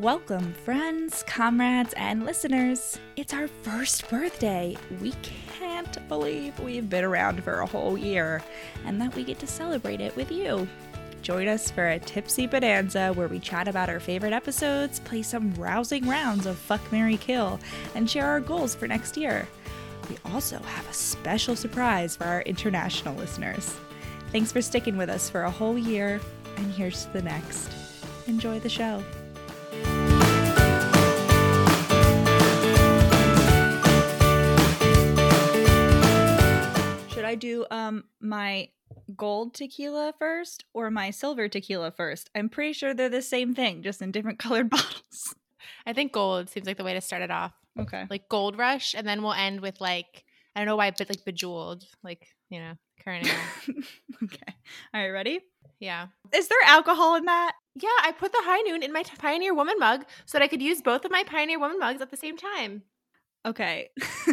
Welcome, friends, comrades, and listeners. It's our first birthday. We can't believe we've been around for a whole year and that we get to celebrate it with you. Join us for a tipsy bonanza where we chat about our favorite episodes, play some rousing rounds of Fuck Marry Kill, and share our goals for next year. We also have a special surprise for our international listeners. Thanks for sticking with us for a whole year, and here's to the next. Enjoy the show. I do um my gold tequila first or my silver tequila first? I'm pretty sure they're the same thing, just in different colored bottles. I think gold seems like the way to start it off. Okay. Like gold rush, and then we'll end with like I don't know why, but like bejeweled, like you know, current era. okay. All right, ready? yeah, Is there alcohol in that? yeah. I put the high noon in my Pioneer Woman mug so that I could use both of my Pioneer Woman mugs at the same time. Okay.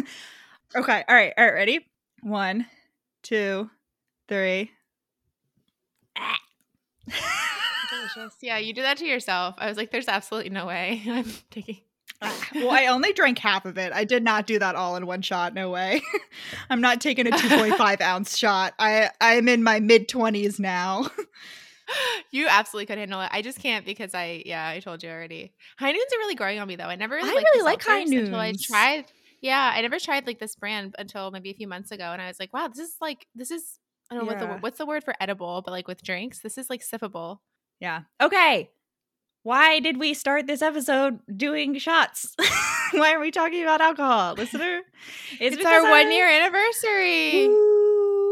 okay. All right. All right. Ready? One, two, three. Delicious. Yeah, you do that to yourself. I was like, there's absolutely no way I'm taking. well, I only drank half of it. I did not do that all in one shot. No way. I'm not taking a 2.5 ounce shot. I I'm in my mid 20s now. you absolutely could handle it. I just can't because I, yeah, I told you already. High noons are really growing on me though. I never really I really like High seltzers until I Noons. tried. Yeah, I never tried like this brand until maybe a few months ago, and I was like, wow, this is like this is. I don't know what the what's the word for edible, but like with drinks, this is like sippable. Yeah. Okay. Why did we start this episode doing shots? Why are we talking about alcohol, listener? It's, because our I- one year anniversary. Ooh.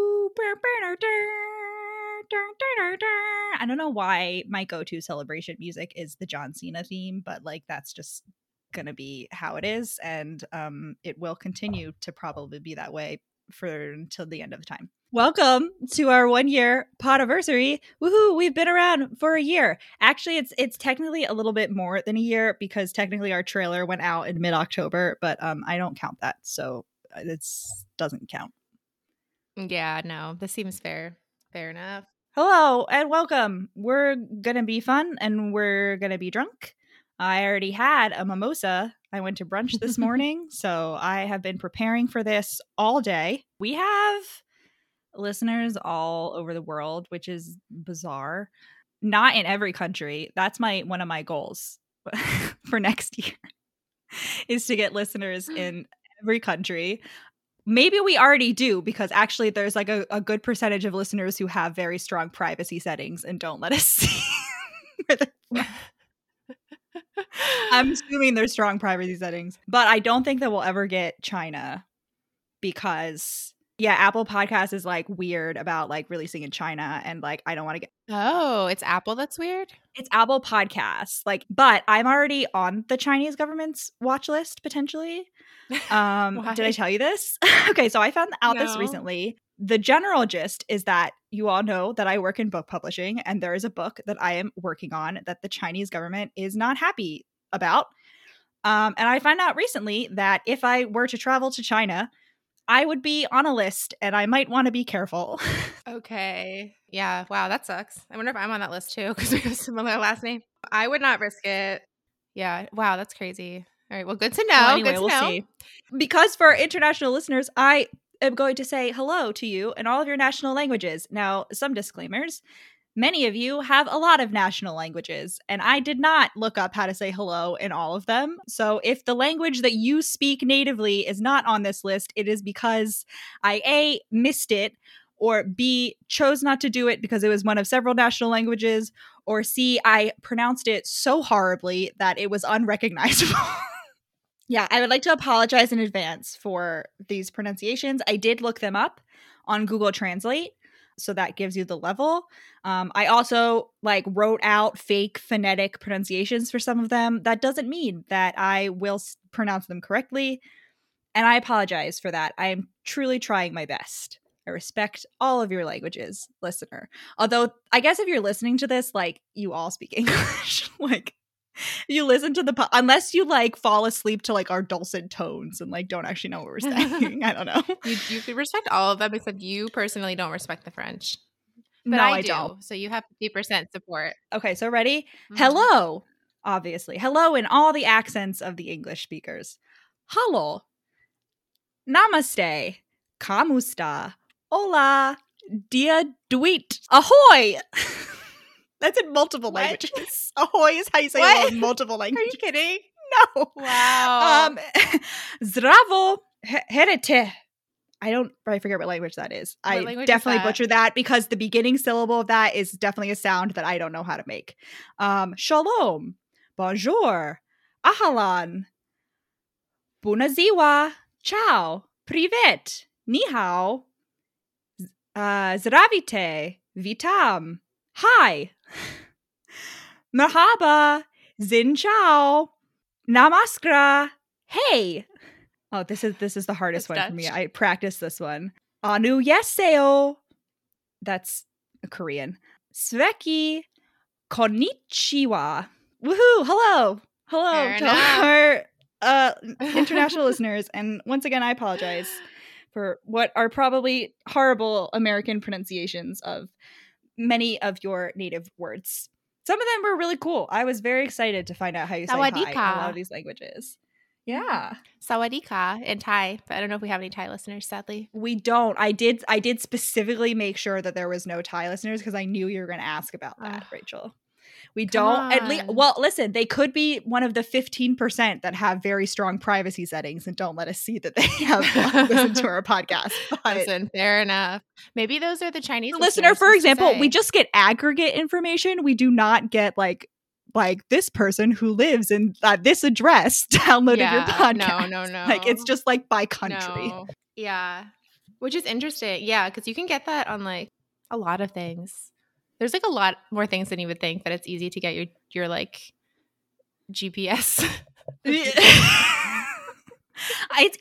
I don't know why my go-to celebration music is the John Cena theme, but like that's just gonna be how it is, and um, it will continue to probably be that way for until the end of the time. Welcome to our one year podiversary. Woohoo! We've been around for a year. Actually, it's it's technically a little bit more than a year because technically our trailer went out in mid October, but um, I don't count that, so it's doesn't count. Yeah, no, this seems fair. Fair enough. Hello and welcome. We're gonna be fun and we're gonna be drunk. I already had a mimosa. I went to brunch this morning, so I have been preparing for this all day. We have listeners all over the world, which is bizarre. Not in every country. That's my one of my goals for next year is to get listeners in every country. Maybe we already do because actually there's like a, a good percentage of listeners who have very strong privacy settings and don't let us see. Where they're from. I'm assuming there's strong privacy settings, but I don't think that we'll ever get China because yeah, Apple Podcast is like weird about like releasing in China and like I don't want to get Oh, it's Apple that's weird. it's Apple Podcasts. Like, but I'm already on the Chinese government's watch list potentially. Um, did I tell you this? okay, so I found out this recently. The general gist is that you all know that I work in book publishing, and there is a book that I am working on that the Chinese government is not happy about. Um, and I found out recently that if I were to travel to China, I would be on a list, and I might want to be careful. Okay. Yeah. Wow, that sucks. I wonder if I'm on that list too because we have a similar last name. I would not risk it. Yeah. Wow, that's crazy. All right. Well, good to know. Well, anyway, good to we'll know. see. Because for international listeners, I am going to say hello to you in all of your national languages. Now, some disclaimers. Many of you have a lot of national languages, and I did not look up how to say hello in all of them. So, if the language that you speak natively is not on this list, it is because I A, missed it, or B, chose not to do it because it was one of several national languages, or C, I pronounced it so horribly that it was unrecognizable. yeah, I would like to apologize in advance for these pronunciations. I did look them up on Google Translate, so that gives you the level. Um, I also like wrote out fake phonetic pronunciations for some of them. That doesn't mean that I will s- pronounce them correctly, and I apologize for that. I am truly trying my best. I respect all of your languages, listener. Although, I guess if you're listening to this, like you all speak English, like you listen to the po- unless you like fall asleep to like our dulcet tones and like don't actually know what we're saying. I don't know. You, you could respect all of them except you personally don't respect the French. But no, I, I, do. don't. So you have 50% support. Okay, so ready? Mhm. Hello. obviously. Hello in all the accents of the English speakers. Hello. Namaste. Kamusta. Hola. Dia duit. Ahoy. That's in multiple What? languages. Ahoy is how you say What? hello in multiple languages. Are you kidding? No. Wow. Um, Zdravo he- herete. I don't. I forget what language that is. What I language is definitely that? butcher that because the beginning syllable of that is definitely a sound that I don't know how to make. Um, shalom, bonjour, ahalan, bună ziua, ciao, privet, ni hao, uh, zdravite, vitam, hi, merhaba, zin ciao, Namaskra. hey. Oh, this is this is the hardest That's one for me. I practiced this one. Anu yeseo. That's Korean. Sveki konnichiwa. Woohoo! Hello, hello Fair to enough. our uh, international listeners. And once again, I apologize for what are probably horrible American pronunciations of many of your native words. Some of them were really cool. I was very excited to find out how you say hi in a lot of these languages. Yeah. Sawadika in Thai, but I don't know if we have any Thai listeners, sadly. We don't. I did I did specifically make sure that there was no Thai listeners because I knew you were going to ask about that, Ugh. Rachel. We Come don't at least well, listen, they could be one of the 15% that have very strong privacy settings and don't let us see that they have listened to our podcast. But Listen, fair enough. Maybe those are the Chinese listener, for example, we just get aggregate information. We do not get like like this person who lives in uh, this address downloaded your podcast. No, no, no. Like it's just like by country. No. Yeah. Which is interesting. Yeah, because you can get that on like a lot of things. There's like a lot more things than you would think that it's easy to get your your like GPS. it's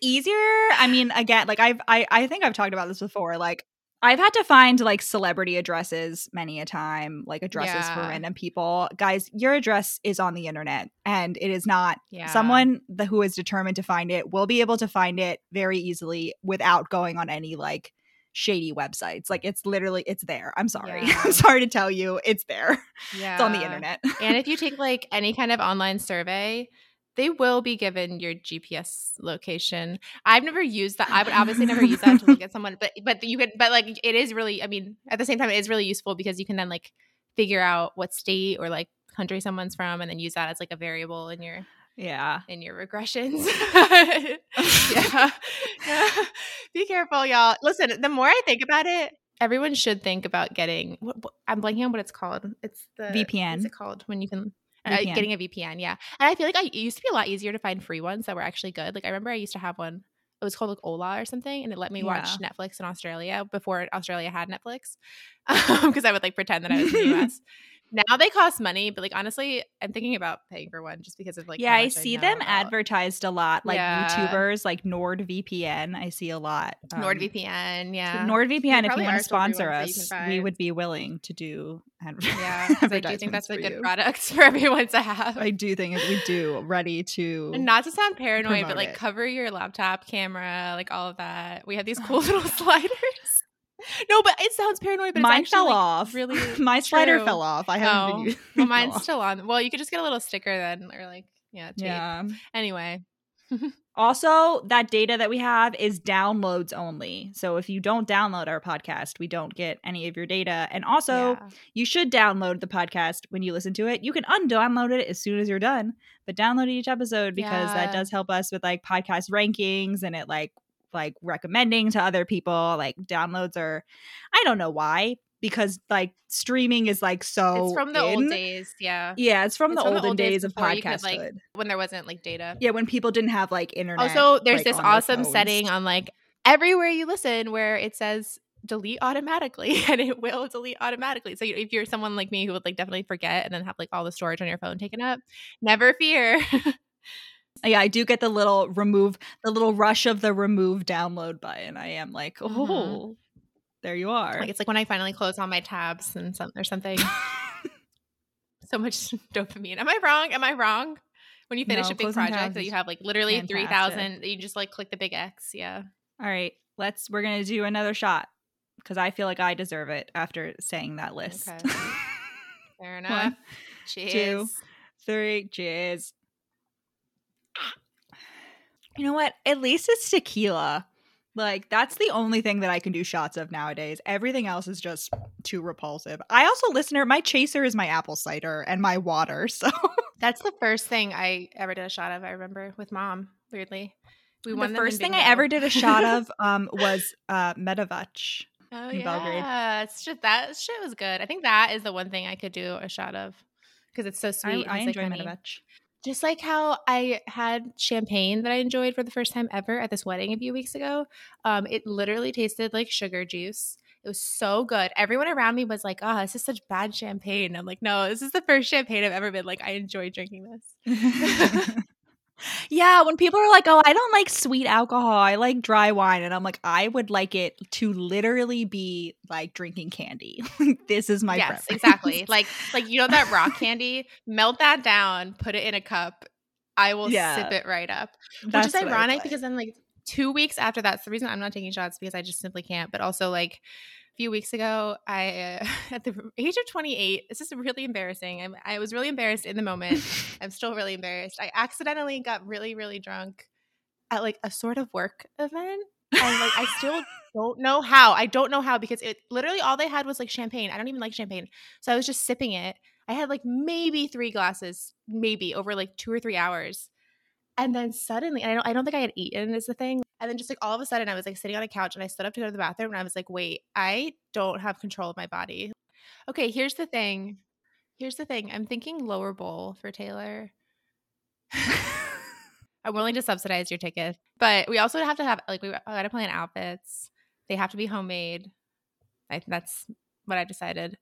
easier. I mean, again, like I've I I think I've talked about this before. Like I've had to find like celebrity addresses many a time, like addresses for random people. Guys, your address is on the internet and it is not yeah. someone the, who is determined to find it will be able to find it very easily without going on any like shady websites. Like it's literally it's there. I'm sorry. Yeah. I'm sorry to tell you, it's there. yeah. It's on the internet. and if you take like any kind of online survey, they will be given your GPS location. I've never used that. I would obviously never use that to look at someone, but but you could but like it is really I mean, at the same time it is really useful because you can then like figure out what state or like country someone's from and then use that as like a variable in your yeah. in your regressions. yeah. Be careful, y'all. Listen, the more I think about it, everyone should think about getting. What, what- I'm blanking on what it's called. It's the VPN. What's it called when you can? Uh, getting a VPN, yeah. And I feel like I, it used to be a lot easier to find free ones that were actually good. Like I remember I used to have one. It was called like Hola or something, and it let me watch Netflix in Australia before Australia had Netflix, because I would like pretend that I was in the US. Now they cost money, but like honestly, I'm thinking about paying for one just because of like. yeah, I see know them about- advertised a lot, like Yeah. YouTubers, like NordVPN. I see a lot. Um, NordVPN, yeah. NordVPN, if you want to sponsor ones that you us, we would be willing to do adver- Yeah, I do think that's a good you. product for everyone to have. I do think we do ready to. And not to sound paranoid, but like it. cover your laptop camera, like all of that. We have these cool little sliders. No, but it sounds paranoid, but Mine it's fell like, off. Really, My slider true. fell off. I haven't Oh, been using. well, mine's still on. Well, you could just get a little sticker then, or like, yeah, tape. Yeah. Anyway, Also, that data that we have is downloads only. So if you don't download our podcast, we don't get any of your data. And also, yeah. you should download the podcast when you listen to it. You can undownload it as soon as you're done, but download each episode because that does help us with like podcast rankings and it like like recommending to other people. Like downloads are I don't know why because like streaming is like so it's from the in. old days. Yeah, Yeah, it's from It's the from the olden old days days of podcast. like, when there wasn't like data. yeah, when people didn't have like oh, internet. Also, there's like, this awesome setting on like everywhere you listen where it says delete automatically and it will delete automatically. So if you're someone like me who would like definitely forget and then have like all the storage on your phone taken up, never fear. Yeah, I do get the little remove, the little rush of the remove download button. I am like, oh, Mhm. there you are. like it's like when I finally close all my tabs and some or something. so much dopamine. Am I wrong? Am I wrong? When you finish No, a big project that you have like literally three thousand, you just like click the big X. Yeah. All right, let's. We're gonna do another shot because I feel like I deserve it after saying that list. Okay. Fair enough. Cheers. three, cheers. You know what? At least it's tequila. Like that's the only thing that I can do shots of nowadays. Everything else is just too repulsive. I also listener, my chaser is my apple cider and my water. So That's the first thing I ever did a shot of. I remember with mom. Weirdly, we won the first thing I ever did a shot of um was uh Medovac. Oh yeah, Belgrade. it's just that shit was good. I think that is the one thing I could do a shot of because it's so sweet. I, I enjoy like Medovac. Just like how I had champagne that I enjoyed for the first time ever at this wedding a few weeks ago. Um, it literally tasted like sugar juice. It was so good. Everyone around me was like, "Oh, this is such bad champagne." I'm like, "No, this is the first champagne I've ever been like. I enjoy drinking this." yeah, when people are like, "Oh, I don't like sweet alcohol. I like dry wine." And I'm like, "I would like it to literally be like drinking candy. this is my Yes, preference. exactly. Like like you know that rock candy? Melt that down, put it in a cup. I will Yeah. sip it right up. That's Which is ironic like. because then like 2 weeks after that's the reason I'm not taking shots because I just simply can't, but also like few weeks ago, I uh, at the age of 28, this is really embarrassing. I'm, I was really embarrassed in the moment. I'm still really embarrassed. I accidentally got really, really drunk at like a sort of work event. And like I still don't know how. I don't know how because it literally all they had was like champagne. I don't even like champagne. So I was just sipping it. I had like maybe three glasses, maybe over like two or three hours. And then suddenly, and I don't I don't think I had eaten is the thing. And then just like all of a sudden I was like sitting on a couch and I stood up to go to the bathroom and I was like, wait, I don't have control of my body. Okay, here's the thing. Here's the thing. I'm thinking lower bowl for Taylor. I'm willing to subsidize your ticket, but we also have to have like we got to plan outfits. They have to be homemade. I that's what I decided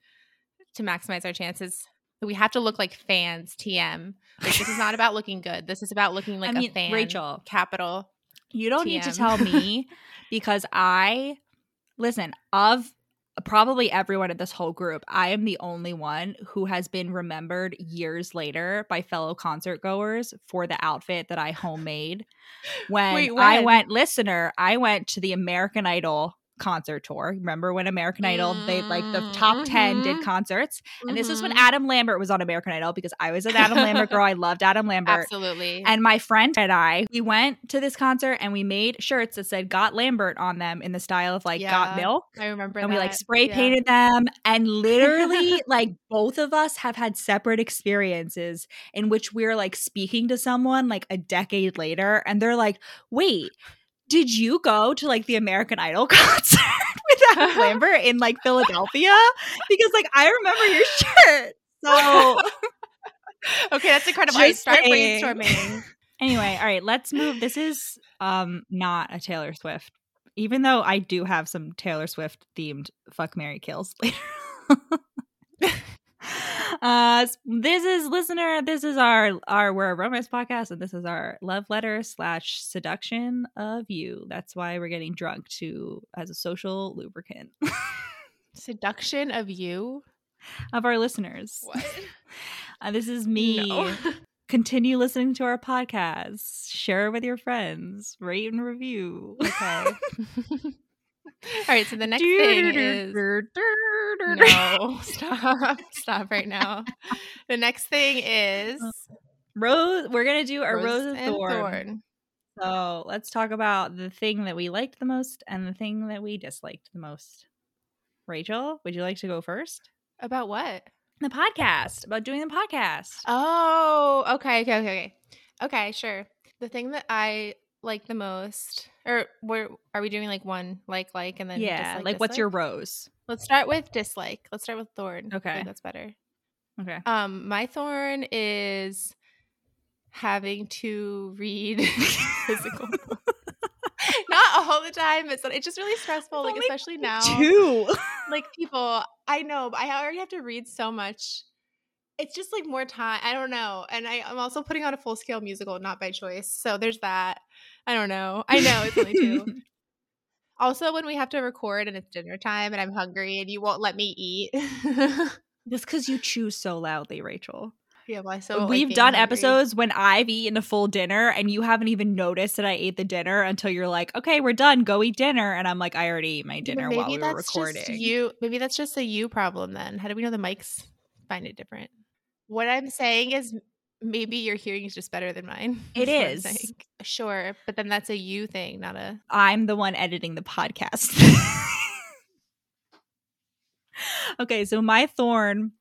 to maximize our chances. We have to look like fans. TM. Like this is not about looking good. This is about looking like mean, a fan. Rachel. capital. You don't need to tell me because I listen of probably everyone in this whole group. I am the only one who has been remembered years later by fellow concert goers for the outfit that I homemade. When, Wait, I went listener, I went to the American Idol concert tour. Remember when American Idol they like the top 10 did Mhm. concerts and this is when Mhm. Adam Lambert was on American Idol because I was an Adam Lambert girl. I loved Adam Lambert. Absolutely. And my friend and I, we went to this concert and we made shirts that said "Got Lambert" on them in the style of like "Got Milk," I remember and we like that. spray Yeah. painted them. And literally, like both of us have had separate experiences in which we're like speaking to someone like a decade later, and they're like, "Wait." Did you go to like the American Idol concert with Adam Lambert in like Philadelphia? Because like I remember your shirt. So Okay, that's incredible. I Just saying. brainstorming. Anyway, all right, let's move. This is um not a Taylor Swift, even though I do have some Taylor Swift themed fuck marry kills later. Uh this is listener this is our our we're a romance podcast and this is our love letter slash seduction of you that's why we're getting drunk to as a social lubricant Seduction of you. of our listeners What? uh, this is me No. continue listening to our podcast share it with your friends rate and review Okay. All right. So the next thing is no. Stop. Stop right now. The next thing uh. is rose we're gonna do a rose, of and thorn. so let's talk about the thing that we liked the most and the thing that we disliked the most rachel would you like to go first About what? the podcast about doing the podcast Oh, okay, okay, okay, okay. Okay, sure. The thing that I like the most, or where are we doing like one like like and then yeah dislike, like what's your rose Let's start with dislike. Let's start with thorn. Okay. that's better. okay Um, my thorn is having to read physical. Not all the time. It's it's just really stressful. Like especially now, too like people. I know, but I already have to read so much. It's just like more time. I don't know, and I, I'm also putting on a full scale musical, not by choice. So there's that. I don't know. I know it's only two. Also, when we have to record and it's dinner time and I'm hungry and you won't let me eat. just because you choose so loudly rachel yeah, well, I so We've done hungry. episodes when I've eaten a full dinner and you haven't even noticed that I ate the dinner until you're like, okay, we're done. Go eat dinner. And I'm like, I already ate my dinner maybe while we were recording. Just you maybe that's just a you problem then. How do we know the mics find it different? What I'm saying is maybe your hearing is just better than mine. It That's is. Sure, but then that's a you thing, not a I'm the one editing the podcast. okay, so my thorn,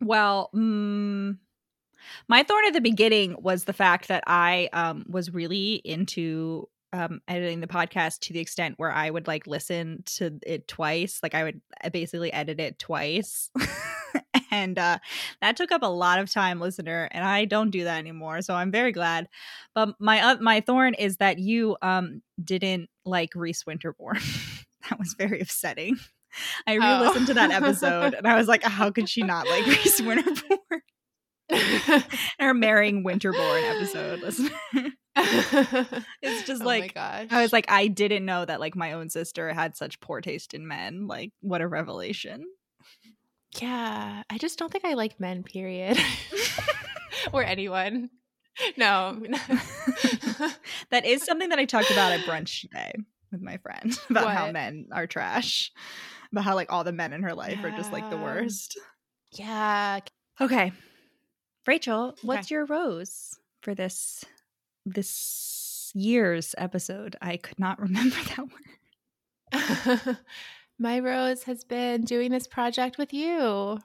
well, mm, my thorn at the beginning was the fact that I um, was really into um, editing the podcast to the extent where I would like listen to it twice. Like I would uh, basically edit it twice. and uh, that took up a lot of time, listener. And I don't do that anymore. So I'm very glad. But my uh, my thorn is that you um didn't like Rhys Winterborne. that was very upsetting. I Oh. re-listened to that episode and I was like, how could she not like Rhys Winterborne? Her marrying Winterborne episode. Listen. it's just oh like. I was like, I didn't know that like my own sister had such poor taste in men. Like, what a revelation. Yeah, I just don't think I like men, period. or anyone. No. that is something that I talked about at brunch today with my friend about how men are trash. About how like all the men in her life are just like the worst. yeah. Okay. Rachel, what's your rose for this this year's episode? I could not remember that word. My rose has been doing this project with you.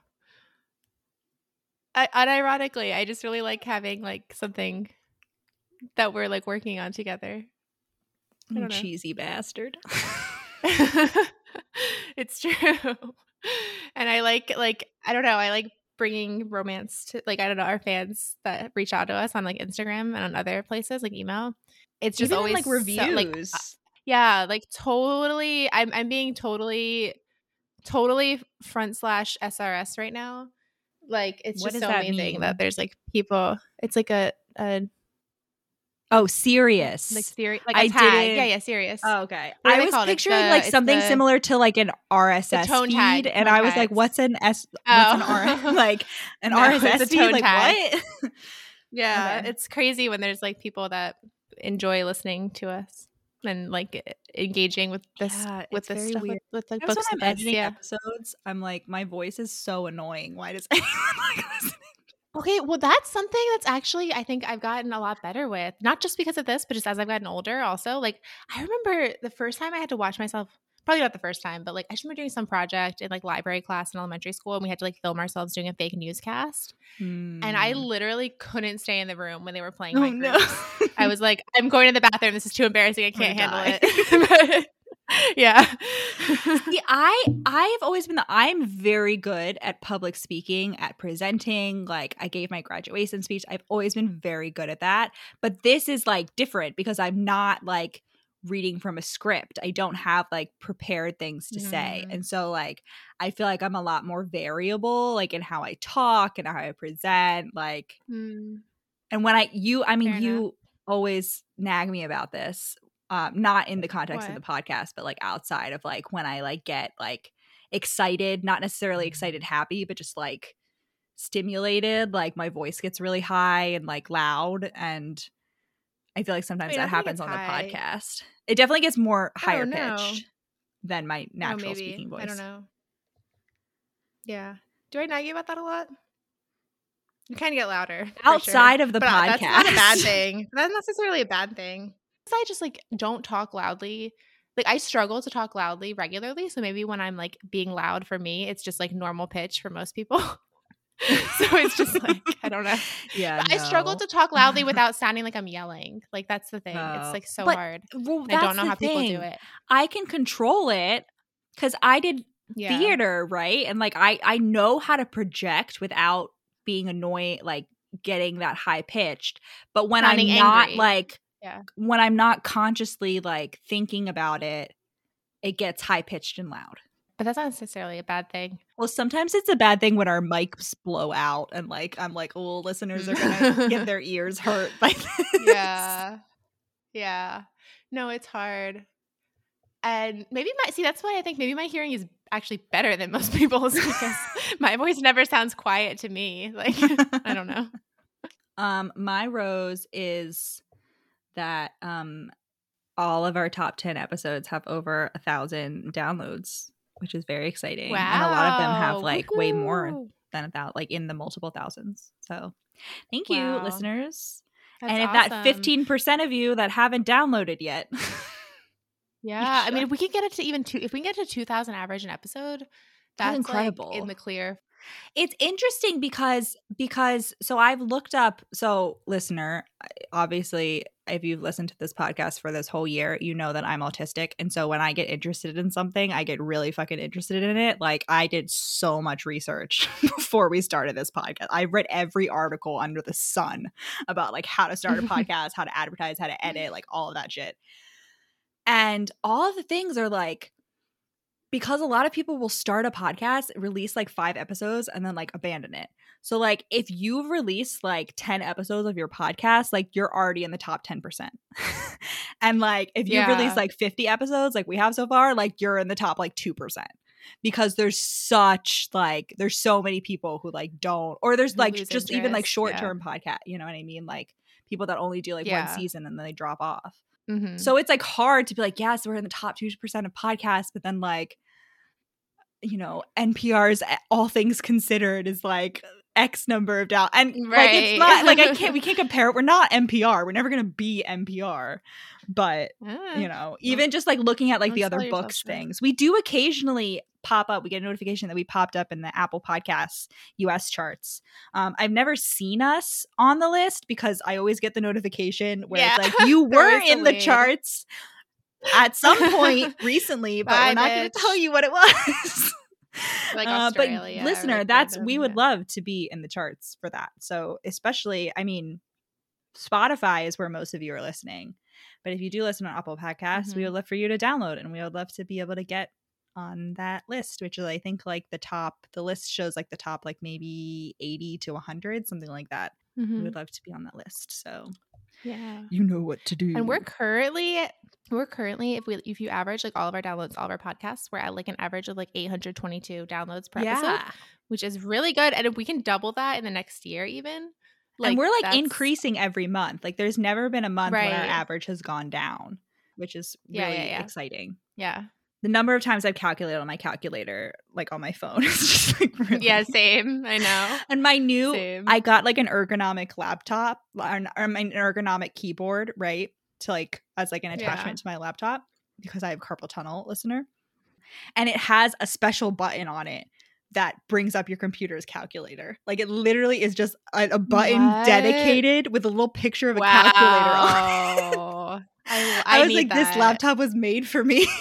I, unironically, I just really like having like something that we're like working on together. I You don't know. cheesy bastard. it's true. And I like like I don't know, I like bringing romance to like I don't know our fans that reach out to us on like Instagram and on other places like email. It's just Even in, always like so- reviews. like yeah, like totally. I'm I'm being totally, totally front slash SRS right now. Like it's What just so that amazing mean? that there's like people. It's like a a oh, serious. like serious like a I didn't- Yeah, yeah, serious. Oh, okay. What I was call it? It's picturing the- like something the- similar to like an RSS tone feed, tag, and tone I was like, "What's an S? What's an. R? like an No, it's RSS feed? Like tag. what?" yeah, Okay. it's crazy when there's like people that enjoy listening to us and like engaging with this Yeah, with this stuff weird. with, with like That's books when I'm editing Yeah. episodes. I'm like, my voice is so annoying. Why does anyone like listening? Okay, well, that's something that's actually I think I've gotten a lot better with. Not just because of this, but just as I've gotten older. Also, like I remember the first time I had to watch myself. Probably not the first time, but like I just remember doing some project in like library class in elementary school, and we had to like film ourselves doing a fake newscast. And I hmm. literally couldn't stay in the room when they were playing oh no. I was like, I'm going to the bathroom. This is too embarrassing. I oh can't gonna handle it. yeah. See, I I've always been the I'm very good at public speaking, at presenting. Like I gave my graduation speech. I've always been very good at that. But this is like different because I'm not like reading from a script. I don't have like prepared things to say. Mm. And so like I feel like I'm a lot more variable like in how I talk and how I present like Mm. and when I you I mean Fair you always nag me about this um not in the context of the podcast but like outside of like when I like get like excited not necessarily excited happy but just like stimulated like my voice gets really high and like loud and I feel like sometimes mean, that happens on high. the podcast. It definitely gets more higher pitched than my Oh, natural maybe. speaking voice. I don't know. Yeah. Do I nag you about that a lot? You kind of get louder for sure. Outside of the But, uh, podcast. That's not a bad thing. That's not necessarily a bad thing. I just like don't talk loudly. Like I struggle to talk loudly regularly. So maybe when I'm like being loud for me, it's just like normal pitch for most people. so it's just like I don't know. yeah. But I struggle to talk loudly without sounding like I'm yelling. Like that's the thing. Oh. It's like so But hard. Well, I don't know how people do it. I can control it because I did Yeah. theater, right? And like I I know how to project without being annoying, like getting that high pitched. But when Sounding I'm not angry. like Yeah. when I'm not consciously like thinking about it, it gets high pitched and loud. But that's not necessarily a bad thing. Well, sometimes it's a bad thing when our mics blow out and like I'm like, oh, listeners are gonna get their ears hurt by this. yeah. Yeah. No it's hard. And maybe my see that's why i think maybe my hearing is actually better than most people's because my voice never sounds quiet to me like i don't know. Um, my rose is that um all of our top 10 episodes have over a thousand downloads, which is very exciting. And a lot of them have Wow. like way more than a thousand, like in the multiple thousands. So thank you, Wow. listeners. That's and if that fifteen percent of you that haven't downloaded yet, Yeah, I mean, if we can get it to even two, if we can get to two thousand average an episode, that's, That's like, incredible. in the clear. It's interesting because because so I've looked up. So listener, obviously, if you've listened to this podcast for this whole year, you know that I'm autistic, and so when I get interested in something, I get really fucking interested in it. Like I did so much research before we started this podcast. I read every article under the sun about like how to start a podcast, how to advertise, how to edit, mm. like all of that shit. And all of the things are like because a lot of people will start a podcast, release like five episodes, and then like abandon it. So, like, if you've released like 10 episodes of your podcast, like you're already in the top 10%. and like, if you've Yeah. released like 50 episodes, like we have so far, like you're in the top like 2%. Because there's such like, there's so many people who like don't, or there's like just even like interest, short yeah. term podcast, you know what I mean? Like people that only do like Yeah. one season and then they drop off. Mhm. So it's like hard to be like, yes, we're in the top 2% of podcasts, but then like, you know, NPR's All Things Considered is like X number of down. And like it's Right. not like I can't we can't compare it. We're not NPR. We're never gonna be NPR. But Ah. you know, even just like looking at like the other books things, we do occasionally pop up. We get a notification that we popped up in the Apple Podcasts US charts. Um, I've never seen us on the list because I always get the notification where Yeah. it's like you were in the charts at some point recently, but Bye, we're not going to tell you what it was. Like Uh, but listener, that's we would yeah. love to be in the charts for that. So especially, I mean, Spotify is where most of you are listening. But if you do listen on Apple Podcasts, we Mhm. would love for you to download and we would love to be able to get on that list, which is I think like the top the list shows like the top like maybe 80 to 100, something like that. We Mhm. would love to be on that list. So Yeah. you know what to do. And we're currently we're currently if we if you average like all of our downloads, all of our podcasts, we're at like an average of like 822 downloads per episode, which is really good. And if we can double that in the next year, even and we're like increasing every month. Like there's never been a month where our average has gone down, which is Yeah, really yeah, yeah. exciting. Yeah, The number of times I've calculated on my calculator, like on my phone, is just like really yeah, same. I know. And my new, Same. I got like an ergonomic laptop or an, or an ergonomic keyboard, right? To like as like an Yeah. attachment to my laptop because I have carpal tunnel, listener. And it has a special button on it that brings up your computer's calculator. Like it literally is just a, a button What? dedicated with a little picture of a calculator on it. I, I, I was like, this laptop was made for me.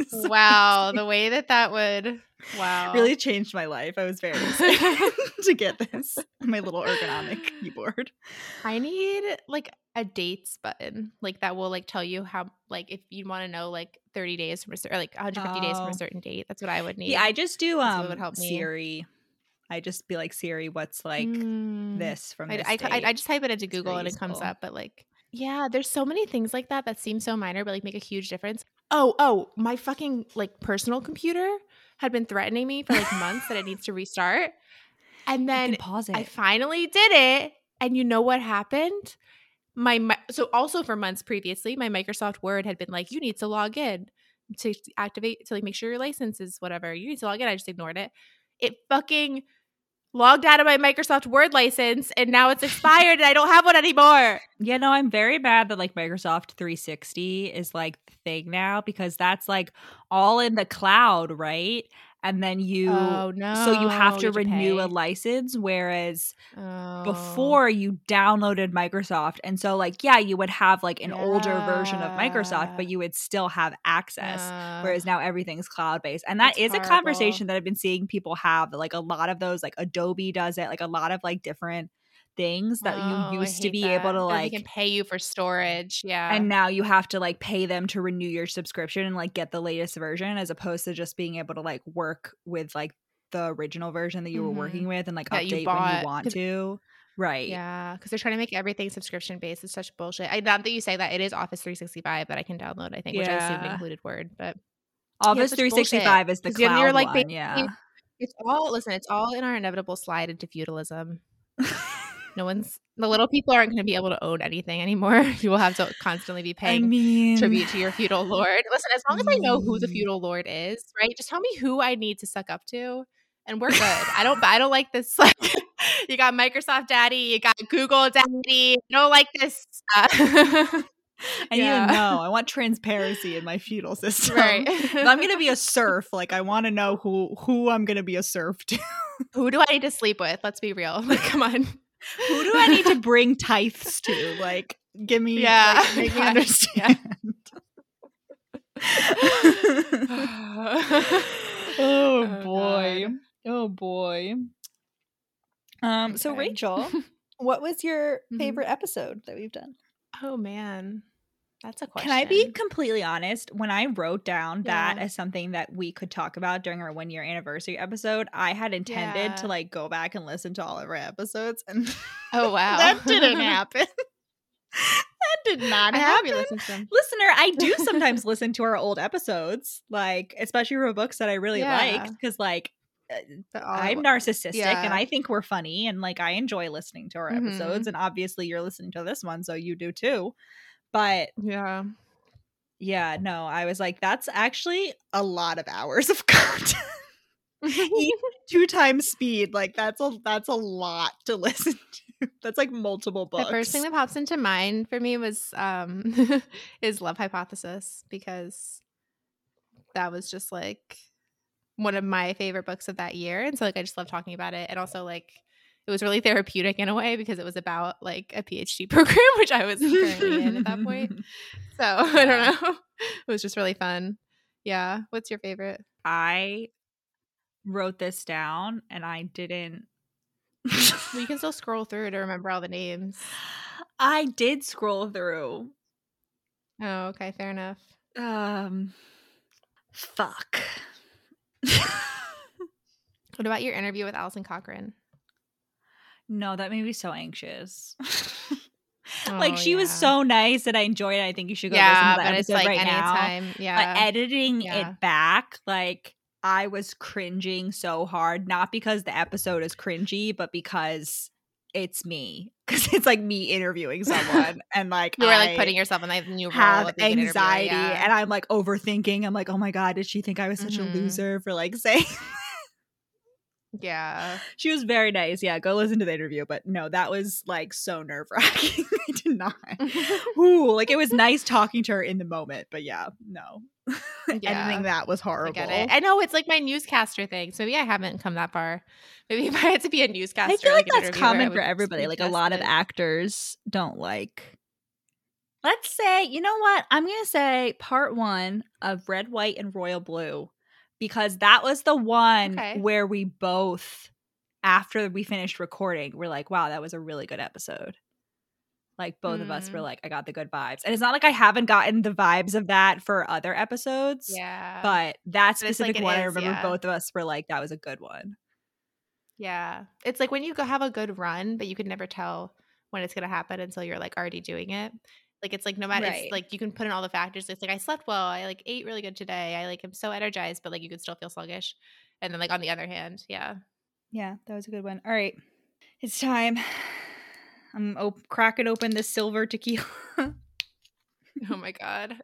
Wow, the way that that would wow really changed my life. I was very excited to get this my little ergonomic keyboard. I need like a dates button, like that will like tell you how like if you want to know like 30 days from a certain or like 150 days from Oh. a certain date. That's what I would need. Yeah, I just do um would help me. Siri. I just be like Siri, what's like Mm. this from I, this I, I? I just type it into Google and it comes up, but like yeah, there's so many things like that that seem so minor but like make a huge difference. Oh, oh, my fucking like personal computer had been threatening me for like months that it needs to restart. And then pause it. I finally did it. And you know what happened? My so also for months previously, my Microsoft Word had been like, you need to log in to activate to like make sure your license is whatever. You need to log in. I just ignored it. It fucking logged out of my Microsoft Word license and now it's expired and I don't have one anymore. yeah, no, I'm very bad that like Microsoft 360 is like the thing now because that's like all in the cloud, right? And then you oh no. so you have to You renew a license whereas Oh. before you downloaded Microsoft. And so like yeah, you would have like an older version of Microsoft, but you would still have access. Uh, whereas now everything's cloud based and that is a conversation that i've been seeing people have like a lot of those like adobe does it like a lot of like different things that oh, you used to be that. able to like pay you for storage. Yeah. and now you have to like pay them to renew your subscription and like get the latest version as opposed to just being able to like work with like the original version that you Mhm. were working with and like That you update when you want to right Yeah, because they're trying to make everything subscription based. It's such bullshit. I not that you say that it is Office 365 that I can download. I think, which I assumed Yeah. included Word, but office such 365 is the cloud you're, like, one yeah it's all listen. It's all in our inevitable slide into feudalism. No one's the little people aren't going to be able to own anything anymore. You will have to constantly be i paying mean tribute to your feudal lord. Listen, as long as I know who the Mm. feudal lord is, right? Just tell me who I need to suck up to, and we're good. I don't I don't like this like you got Microsoft Daddy, you got Google Daddy. I don't like this. Uh, I need to know. I want transparency in my feudal system. Right. I'm gonna be a serf. Like I want to know who who I'm gonna be a serf to. Who do I need to sleep with? Let's be real. Like, come on. Who do I need to bring tithes to? Like, give me. Yeah. like, make me understand. oh Oh, boy. God. Oh boy. Um. So Rachel, what was your Mhm. favorite episode that we've done? Oh man. That's a question. Can I be completely honest? When I wrote down that Yeah. as something that we could talk about during our one year anniversary episode, I had intended Yeah. to like go back and listen to all of our episodes, and Oh wow. that didn't happen. that did not I happen. listen to them. Listener, I do sometimes listen to our old episodes, like especially for books that I really Yeah. liked, because like I'm narcissistic yeah. and I think we're funny and like I enjoy listening to our Mhm. episodes, and obviously you're listening to this one, so you do too. But Yeah. yeah, no, I was like, that's actually a lot of hours of content. Even Two times speed, like that's a that's a lot to listen to. That's like multiple books. The first thing that pops into mind for me was um is Love Hypothesis because that was just like one of my favorite books of that year. And so like I just love talking about it. And also like it was really therapeutic in a way because it was about like a PhD program, which I was currently in at that point. So I don't know. It was just really fun. Yeah. What's your favorite? I wrote this down and I didn't. Well, you can still scroll through to remember all the names. I did scroll through. Oh, okay, fair enough. Um, fuck. What about your interview with Alison Cochrun? No, that made me so anxious. like Oh, she was so nice and I enjoyed it. I think you should go yeah, listen to that episode like right now. Yeah. But editing Yeah. it back, like I was cringing so hard, not because the episode is cringy, but because it's me. Because it's like me interviewing someone, and like you were like putting yourself in that new role have of being an anxiety, yeah. and I'm like overthinking. I'm like, oh my god, did she think I was such Mhm. a loser for like saying? Yeah. she was very nice. Yeah, go listen to the interview. But no, that was like so nerve wracking. I did not. Ooh, like it was nice talking to her in the moment, but yeah, no. Yeah. Editing that was I horrible. get it. I know it's like my newscaster thing. So maybe I haven't come that far. Maybe if I had to be a newscaster, I feel like an that's common for everybody. Like a lot of actors don't like. Let's say, you know what? I'm going to say part one of Red, White, and Royal Blue because that was the one Okay. where we both, after we finished recording, we're like, wow, that was a really good episode. Like both of us were Mm. like, I got the good vibes. And it's not like I haven't gotten the vibes of that for other episodes. Yeah. But that like specific it one, I remember yeah. both of us were like, that was a good one. yeah. It's like when you go have a good run, but you can never tell when it's gonna happen until you're like already doing it. Like it's like no matter Right. it's like you can put in all the factors. It's like I slept well, I like ate really good today. I like am so energized, but like you could still feel sluggish. And then like on the other hand, yeah. Yeah, that was a good one. All right, it's time. I'm op- cracking open this silver tequila. Oh my god.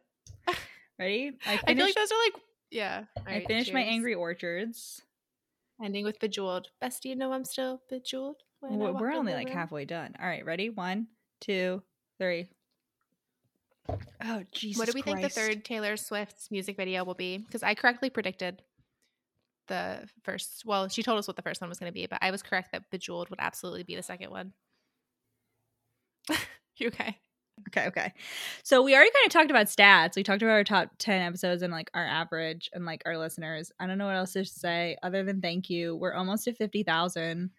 Ready? I I feel like those are like yeah. I finished my. Angry Orchards. ending with bejeweled. Best you know I'm still bejeweled. I We're, walk we're in only like halfway done. All right, ready? One, two, three. Oh Jesus! What do we think the third Taylor Swift's music video will be? Because I correctly predicted the first. Well, she told us what the first one was going to be, but I was correct that Bejeweled would absolutely be the second one. you okay? Okay, okay. So we already kind of talked about stats. We talked about our top 10 episodes and like our average and like our listeners. I don't know what else to say other than thank you. We're almost at 50,000.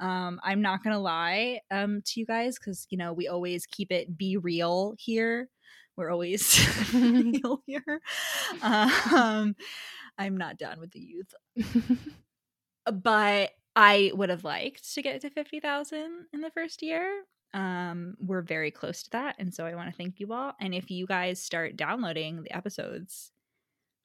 Um I'm not going to lie um to you guys cuz you know, we always keep it be real here. We're always here. Um I'm not done with the youth but I would have liked to get to 50,000 in the first year. Um, we're very close to that. And so I want to thank you all. And if you guys start downloading the episodes,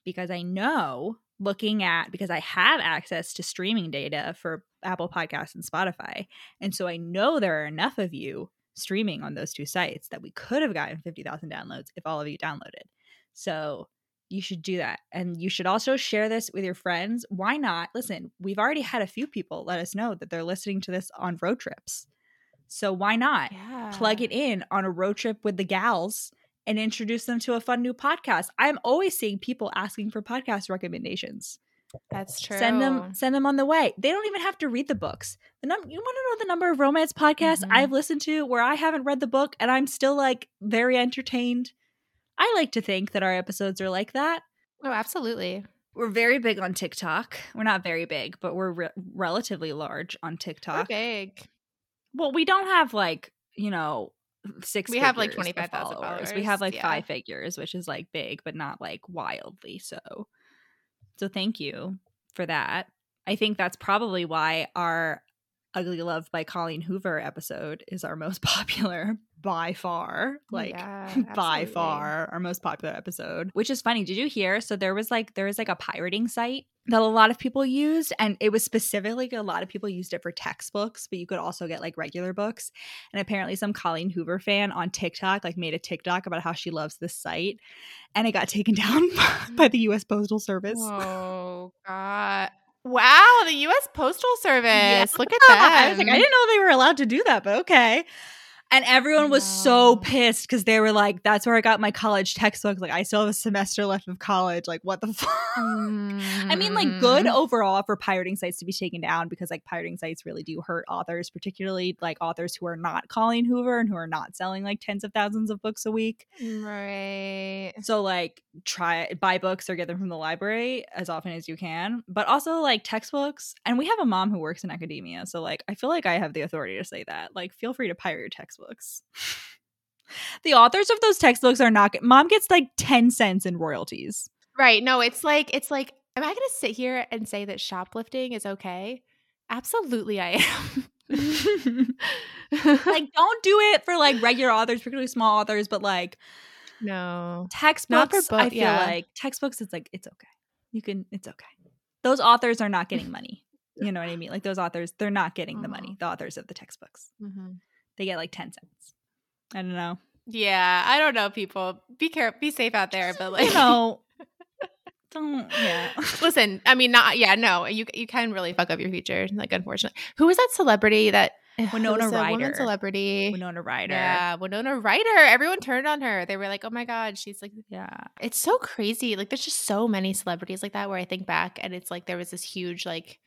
because I know looking at, because I have access to streaming data for Apple Podcasts and Spotify. And so I know there are enough of you streaming on those two sites that we could have gotten 50,000 downloads if all of you downloaded. So you should do that. And you should also share this with your friends. Why not? Listen, we've already had a few people let us know that they're listening to this on road trips. So why not Yeah. plug it in on a road trip with the gals and introduce them to a fun new podcast? I'm always seeing people asking for podcast recommendations. That's true. Send them send them on the way. They don't even have to read the books. The num- you want to know the number of romance podcasts Mhm. I've listened to where I haven't read the book and I'm still like very entertained. I like to think that our episodes are like that. Oh, absolutely. We're very big on TikTok. We're not very big, but we're re- relatively large on TikTok. We're big. Well, we don't have like, you know, six We have, like, figures followers. 25,000 We have like yeah. five figures, which is like big, but not like wildly so. So thank you for that. I think that's probably why our Ugly Love by Colleen Hoover episode is our most popular by far. Like Yeah, by far our most popular episode. Which is funny. Did you hear? So there was like there was like a pirating site that a lot of people used and it was specifically a lot of people used it for textbooks, but you could also get like regular books. And apparently some Colleen Hoover fan on TikTok like made a TikTok about how she loves this site and it got taken down by mm. the US Postal Service. Oh God! Wow, the U.S. Postal Service. Yeah. Look at that. I was like, I didn't know they were allowed to do that, but okay. And everyone was so pissed because they were like, "That's where I got my college textbook. Like, I still have a semester left of college. Like, what the fuck?" I mean, like, good Mm. overall for pirating sites to be taken down because, like, pirating sites really do hurt authors, particularly like authors who are not Colleen Hoover and who are not selling like tens of thousands of books a week. Right. So, like, try buy books or get them from the library as often as you can, but also like textbooks. And we have a mom who works in academia, so like, I feel like I have the authority to say that. Like, feel free to pirate your textbooks. the authors of those textbooks are not. Mom gets like ten cents in royalties. Right. No, it's like it's like. Am I going to sit here and say that shoplifting is okay? Absolutely, I am. like, don't do it for like regular authors, particularly small authors, but like no. textbooks. book- I feel yeah. like textbooks. It's like it's okay. You can. It's okay. Those authors are not getting money. You know what I mean? Like those authors, they're not getting the money. The authors of the textbooks, Mhm. They get like ten cents. I don't know. Yeah, I don't know, people. Be careful, be safe out there. But like, you know, don't. Yeah. listen. I mean, not yeah, no. You you can really fuck up your future. Like, unfortunately, who was that celebrity that Winona it was a woman Ryder. celebrity? Winona Ryder. Yeah, Winona Ryder. Everyone turned on her. They were like, "Oh my god, she's like." Yeah. It's so crazy. Like, there's just so many celebrities like that. Where I think back, and it's like there was this huge like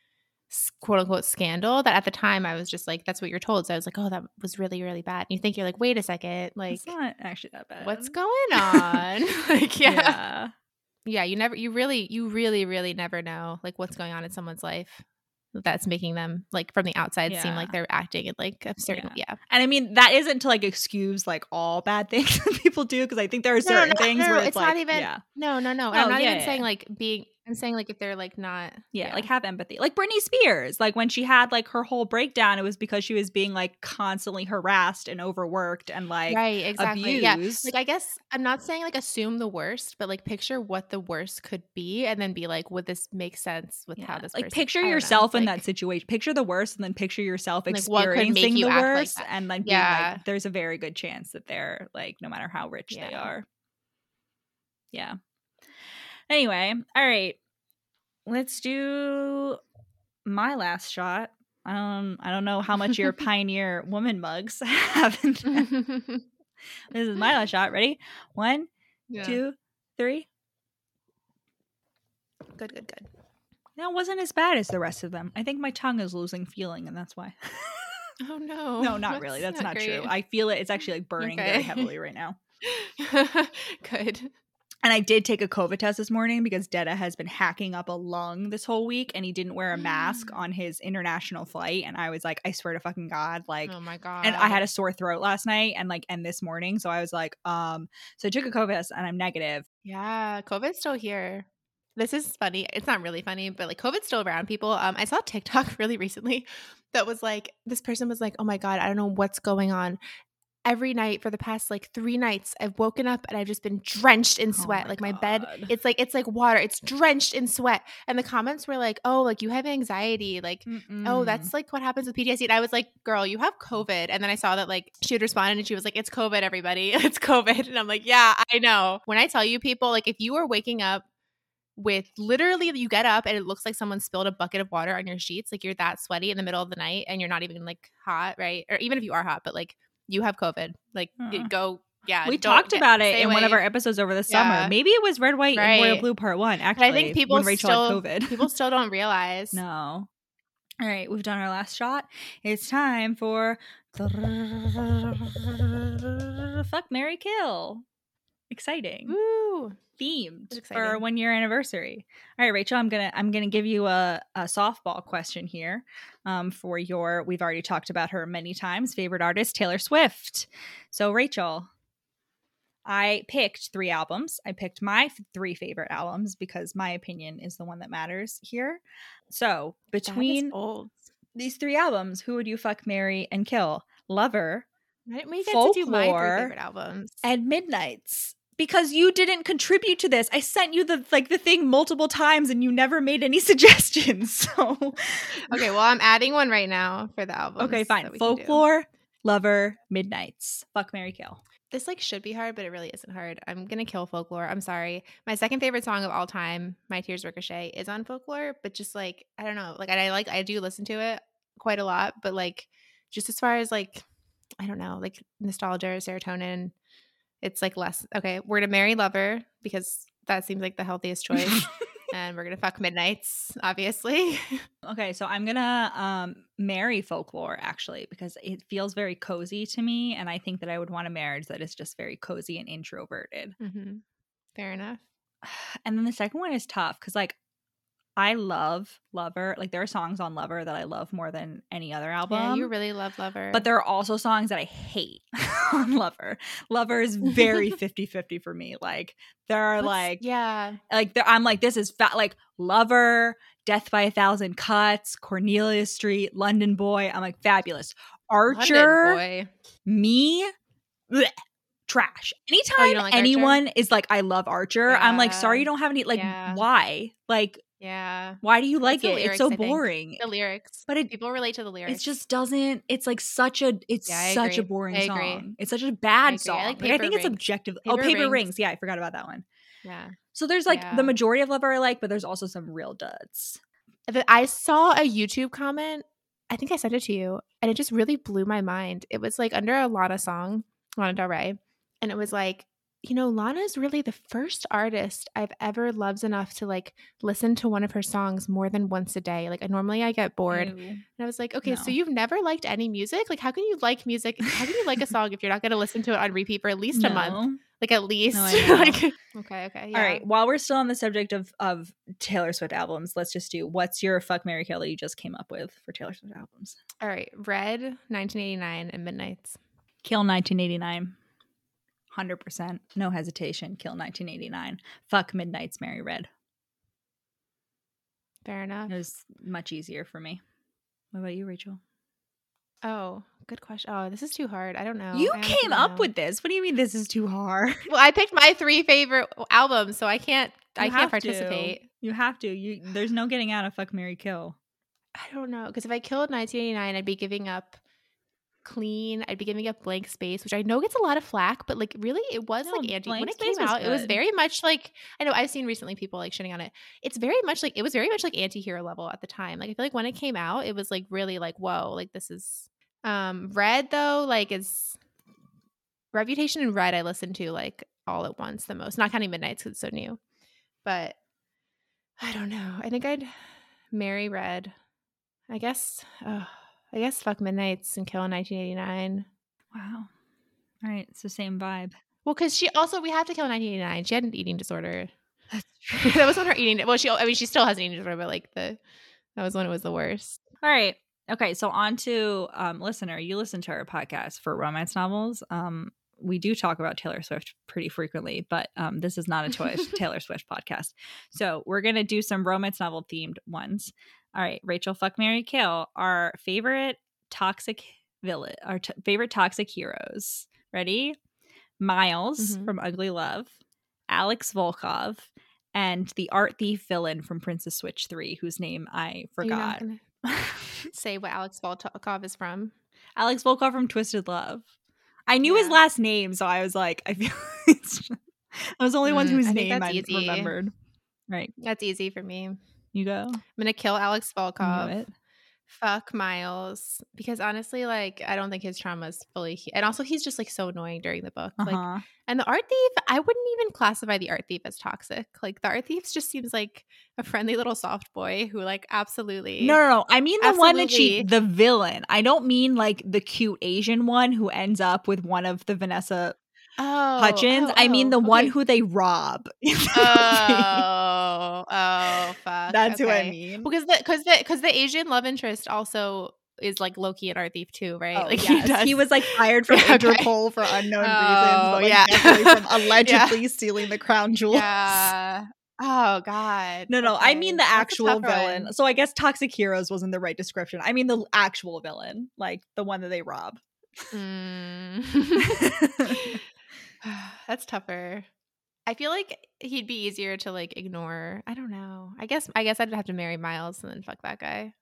quote unquote scandal that at the time I was just like, "That's what you're told." So I was like, "Oh, that was really really bad." And you think you're like, "Wait a second, like." it's not actually that bad. What's going on? like, yeah. yeah. yeah you never you really you really really never know like what's going on in someone's life that's making them like from the outside seem like they're acting in like a certain yeah, And I mean, that isn't to like excuse like all bad things that people do because I think there are No, certain no, things no, where it's, it's like, not even- yeah, no no no and Oh, i'm not yeah, even yeah. saying like being i'm saying like if they're like not yeah, like have empathy. Like Britney Spears, like when she had like her whole breakdown, it was because she was being like constantly harassed and overworked and like right exactly yeah like i guess i'm not saying like assume the worst but like picture what the worst could be and then be like would this make sense with how this like person- picture don't know, yourself in like- that situation. Picture the worst, and then picture yourself Like, what could make experiencing you the act like worst, and then being Yeah. like, "There's a very good chance that they're like, no matter how rich they are." Yeah. Anyway, all right. Let's do my last shot. Um, I don't know how much your pioneer woman mugs have. this is my last shot. Ready? One, Yeah. two, three. good good good That wasn't as bad as the rest of them. I think my tongue is losing feeling, and that's why. oh no no, not really. That's not, true. I feel it. It's actually like burning very heavily right now. good And I did take a COVID test this morning because Detta has been hacking up a lung this whole week, and he didn't wear a mask Mm. on his international flight. And I was like, I swear to fucking god, like. oh my god and I had a sore throat last night and like and this morning, so I was like, um, so I took a COVID test and I'm negative. Yeah, COVID's still here. This is funny. It's not really funny, but like COVID's still around people. Um, I saw TikTok really recently that was like this person was like, "Oh my god, I don't know what's going on." Every night for the past like three nights. I've woken up and I've just been drenched in Oh sweat. my like my bed, it's like it's like water. It's drenched in sweat. And the comments were like, "Oh, like you have anxiety. Like, oh, Mm-mm. that's like what happens with PTSD." And I was like, "Girl, you have COVID." And then I saw that like she had responded and she was like, "It's COVID, everybody. It's COVID." And I'm like, "Yeah, I know." When I tell you people, like if you are waking up with literally you get up and it looks like someone spilled a bucket of water on your sheets like you're that sweaty in the middle of the night and you're not even like hot right or even if you are hot but like you have covid like go yeah we talked about it in one of our episodes over the Yeah. summer. Maybe it was red, white, and royal blue part one. But Actually, i think people when Rachel still had COVID. people still don't realize no. All right, we've done our last shot. It's time for fuck Marry Kill. Exciting. Woo. themed for our one year anniversary. All right, Rachel, I'm gonna I'm gonna give you a, a softball question here. Um, for your we've already talked about her many times. Favorite artist Taylor Swift. So Rachel, I picked three albums. I picked my f- three favorite albums because my opinion is the one that matters here. So between old these three albums, who would you fuck, marry, and kill? Lover why didn't we get to do my three favorite albums and Midnights because you didn't contribute to this. I sent you the like the thing multiple times and you never made any suggestions. So okay well i'm adding one right now for the album okay, fine. Folklore, Lover, Midnights. Fuck Marry Kill. this like should be hard, but it really isn't hard. I'm gonna kill folklore. I'm sorry. My second favorite song of all time, My Tears Ricochet, is on folklore, but just like I don't know, like I like I do listen to it quite a lot, but like just as far as like I don't know, like nostalgia serotonin, it's like less okay. We're gonna marry lover because that seems like the healthiest choice. and we're gonna fuck midnights, obviously. Okay, so I'm gonna um marry folklore actually because it feels very cozy to me, and I think that I would want a marriage that is just very cozy and introverted. mm-hmm. Fair enough. And then the second one is tough because like I love Lover. Like there are songs on Lover that I love more than any other album. yeah, you really love lover, but there are also songs that I hate on Lover. Lover is very 50-50 for me. Like there are What's- like yeah, like there, I'm like this is fat like Lover, Death by a Thousand Cuts, Cornelia Street, London Boy. I'm like fabulous. London Archer, boy. me, bleh, trash. Oh, Anytime Oh, like Archer? anyone is like, I love Archer, I'm like, sorry, you don't have any. Like, Yeah. why? Like, Yeah, why do you like it? lyrics, it's so boring. the lyrics. But it People relate to the lyrics. it just doesn't. It's like such a. It's Yeah, I such a boring I agree. song. It's such a bad. I song. like Like, I think it's Rings. objective. oh, Paper paper rings. Rings. Yeah, I forgot about that one. yeah. So there's like Yeah. the majority of Lover I like, but there's also some real duds. I saw a YouTube comment. I think I sent it to you, and it just really blew my mind. It was like under a Lana song, Lana Del Rey, and it was like, you know, Lana is really the first artist I've ever loved enough to like listen to one of her songs more than once a day. Like, normally I get bored, Ew. and I was like, okay, so you've never liked any music? Like, how can you like music? How can you like a song if you're not going to listen to it on repeat for at least a month? Like, at least. I know. like, okay, okay, yeah. All right. While we're still on the subject of of Taylor Swift albums, let's just do what's your fuck Marry Kill that you just came up with for Taylor Swift albums? All right, Red, 1989, and Midnights. Kill 1989. 100%. No hesitation. Kill 1989. Fuck Midnights Marry Red. Fair enough. It was much easier for me. What about you, Rachel? Oh, good question. Oh, this is too hard. I don't know. you I came up know. with this. What do you mean this is too hard? Well, I picked my three favorite albums, so I can't. I can't have to. participate. You have to. You there's no getting out of fuck Marry Kill. I don't know because if I killed 1989, I'd be giving up clean. I'd be giving up blank space, which I know gets a lot of flack, but like really, it was No, like anti. Blank When it came out, it was very much like I know I've seen recently people like shitting on it. It's very much like it was very much like anti-hero level at the time. Like I feel like when it came out, it was like really like whoa, like this is um red though like is reputation and red i listened to like all at once the most not counting midnights because it's so new but i don't know i think i'd marry red i guess uh, i guess fuck midnights and kill in 1989 Wow. All right. It's the same vibe. well because she also we have to kill 1989 she had an eating disorder That's that was when her eating well she i mean she still has an eating disorder but like the that was when it was the worst All right. Okay, so on to um, listener. You listen to our podcast for romance novels. Um, we do talk about Taylor Swift pretty frequently, but um, this is not a Taylor Swift podcast. So we're gonna do some romance novel themed ones. All right, Rachel, fuck Marry Kill. Our favorite toxic villain, our t- favorite toxic heroes. Ready? Miles Mhm. from Ugly Love, Alex Volkov, and the art thief villain from Princess Switch 3, whose name I Are you not forgot. say what Alex Volkov is from. Alex Volkov from Twisted Love. I knew his last name, so I was like, I feel I was the only one Mm, whose I name I easy. remembered. Right. That's easy for me. I'm gonna kill Alex Volkov. Fuck Miles because honestly, like I don't think his trauma is fully, he- and also he's just like so annoying during the book. Like, Uh-huh. and the art thief, I wouldn't even classify the art thief as toxic. Like the art thief just seems like a friendly little soft boy who, like, absolutely. No, no, no. I mean the one that she, the villain. I don't mean like the cute Asian one who ends up with one of the Vanessa oh, Hudgens. oh, I mean the oh, one okay. who they rob. in the movie. Oh, oh, fuck. That's who I mean. Because the because the because the Asian love interest also is like Loki and art thief too, right? Oh, like yes. does- he, was like fired from Yeah, okay. Interpol for unknown Oh, reasons, but like yeah. from allegedly stealing the crown jewels. yeah. Oh God. No, no, I mean the That's actual villain. one. So I guess Toxic Heroes wasn't the right description. I mean the actual villain, like the one that they rob. Mm. That's tougher. I feel like he'd be easier to like ignore. I don't know. I guess I guess I'd have to marry Miles and then fuck that guy.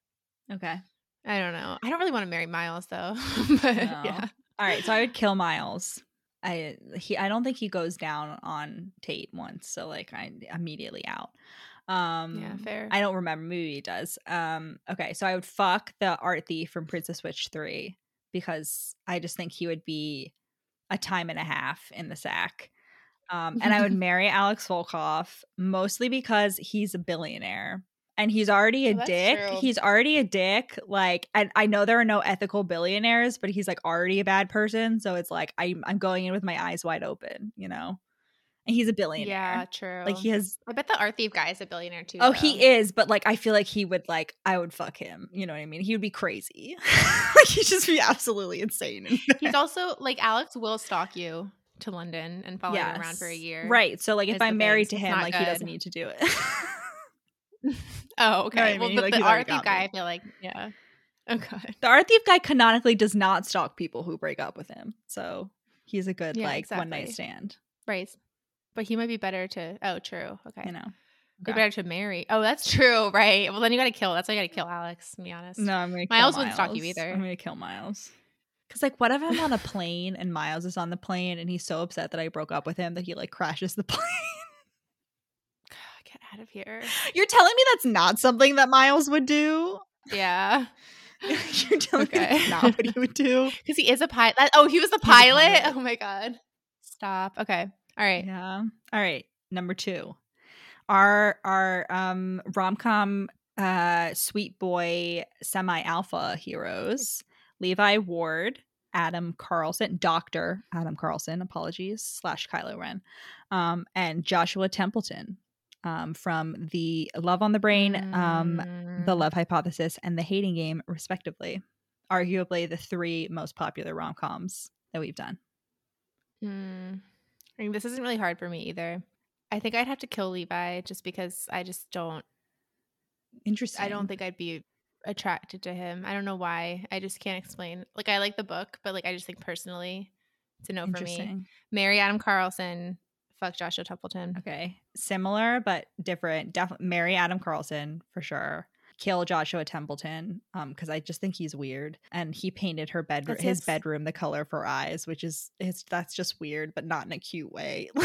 okay. I don't know. I don't really want to marry Miles though. but No. yeah. All right, so I would kill Miles. I he I don't think he goes down on Tate once, so like I immediately out. Um Yeah, fair. I don't remember maybe he does. Um okay, so I would fuck the art thief from Princess Switch 3 because I just think he would be a time and a half in the sack. Um and I would marry Alex Volkov mostly because he's a billionaire and he's already a Oh, dick. true. He's already a dick. Like and I know there are no ethical billionaires, but he's like already a bad person, so it's like I'm I'm going in with my eyes wide open, you know. He's a billionaire. Yeah, true. Like he has I bet the art thief guy is a billionaire too. Oh, though. he is, but like I feel like he would like I would fuck him. You know what I mean? He would be crazy. like he'd just be absolutely insane. in He's also like Alex will stalk you to London and follow you around for a year. Right. So like if I'm married to him, like he doesn't need to do it. Oh, okay. I well, mean? the, Like, the art thief guy, me. I feel like, yeah. Oh god. the art thief guy canonically does not stalk people who break up with him. So he's a good Yeah, like one night stand. Right. But he might be better to. Oh, true. Okay. You know. Be Okay. better to marry. Oh, that's true. Right. Well, then you got to kill. That's why you got to kill mm. Alex. To be honest. No, I'm gonna kill Miles wouldn't stalk you either. I'm gonna kill Miles. Cause like what if I'm on a plane and Miles is on the plane and he's so upset that I broke up with him that he like crashes the plane. Get out of here. You're telling me that's not something that Miles would do? Yeah. You're telling me that's not what he would do? Because he is a pilot. Oh, he was the a pilot. pilot. Oh my god. Stop. Okay. All right. Yeah. All right. Number two. Our our um rom com uh sweet boy semi alpha heroes. Levi Ward, Adam Carlsen, Doctor Adam Carlsen, apologies, slash Kylo Ren, um, and Joshua Templeton um, from the Love on the Brain, um, the Mm. Love Hypothesis, and the Hating Game, respectively. Arguably the three most popular rom coms that we've done. Mm. I mean, this isn't really hard for me either. I think I'd have to kill Levi just because I just don't. Interesting. I don't think I'd be attracted to him. I don't know why. I just can't explain. Like I like the book, but like I just think personally, it's a no for me. Marry Adam Carlsen. Fuck Joshua Templeton. Okay. Similar but different. Definitely marry Adam Carlsen for sure. Kill Joshua Templeton um because I just think he's weird and he painted her bedroom his his- bedroom the color of her eyes which is it's that's just weird but not in a cute way.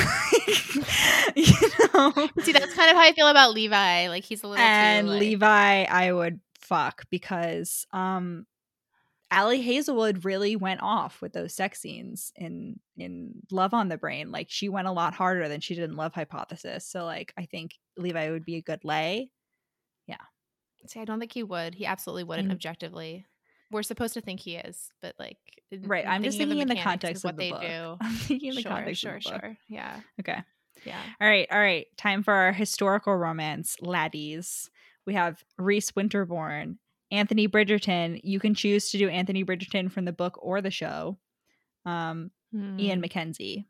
Like, you know. See, that's kind of how I feel about Levi. Like he's a little and too, like- Levi I would fuck because um Ali Hazelwood really went off with those sex scenes in in Love on the Brain. Like she went a lot harder than she did in Love Hypothesis. So like I think Levi would be a good lay. See, I don't think he would. He absolutely wouldn't Mm. objectively. We're supposed to think he is, but like, Right. I'm just thinking in the context what of the they book. do. I'm thinking in the sure, context sure, of the book. sure. Yeah, Okay. yeah. All right, all right. Time for our historical romance, laddies. We have Rhys Winterborne, Anthony Bridgerton. You can choose to do Anthony Bridgerton from the book or the show. Um, Ian Hmm. McKenzie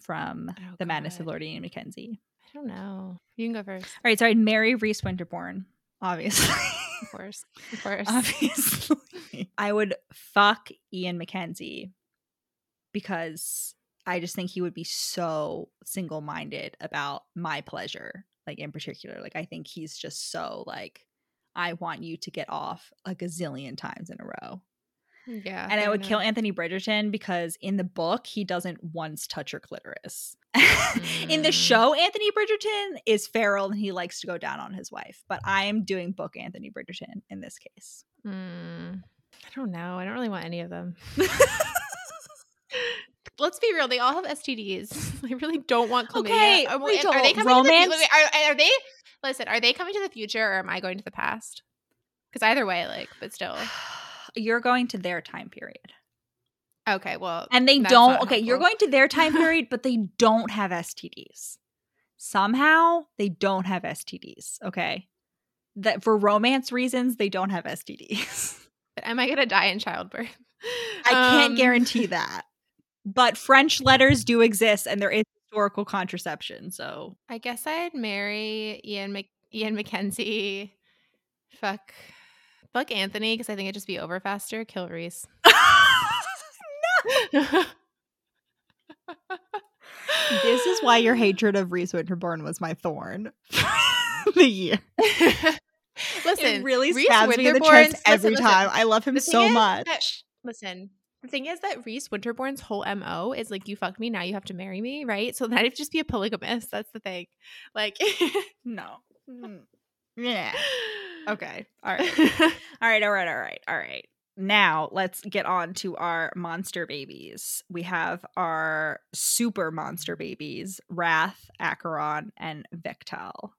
from Oh, The Madness of God. Lord Ian McKenzie. I don't know. You can go first, All right, so I'd marry Rhys Winterborne, obviously. of course, of course. obviously. I would fuck Ian McKenzie because I just think he would be so single minded about my pleasure, like in particular. Like I think he's just so like, I want you to get off a gazillion times in a row. Yeah. And I fair would kill. Anthony Bridgerton because in the book he doesn't once touch her clitoris. in the Mm. show, Anthony Bridgerton is feral and he likes to go down on his wife. But I am doing book Anthony Bridgerton in this case. Mm, I don't know. I don't really want any of them. Let's be real. They all have STDs. I really don't want chlamydia. Okay, are, Rachel, are they coming to the romance- future? Are, are they? Listen, are they coming to the future or am I going to the past? Because either way, like, but still. You're going to their time period. Okay, well, And they don't okay, you're going to their time period, but they don't have STDs. Somehow they don't have STDs. Okay. That for romance reasons, they don't have STDs. am I gonna die in childbirth? I can't Um, guarantee that. But French letters do exist and there is historical contraception. So I guess I'd marry Ian Mc- Ian McKenzie. Fuck, fuck Anthony because I think it'd just be over faster. Kill Rhys. this is why your hatred of Rhys Winterborne was my thorn. the year. Listen, it really Rhys stabs me in the chest every listen, listen. time. I love him The so much. that- listen, the thing is that Rhys Winterborne's whole mo is like, you fucked me, now you have to marry me, right? So that would just be a polygamist. That's the thing. Like, No. Mm. Yeah. Okay. All right. All right. All right. All right. All right. Now let's get on to our monster babies. We have our super monster babies, Wrath, Acheron, and Vektal.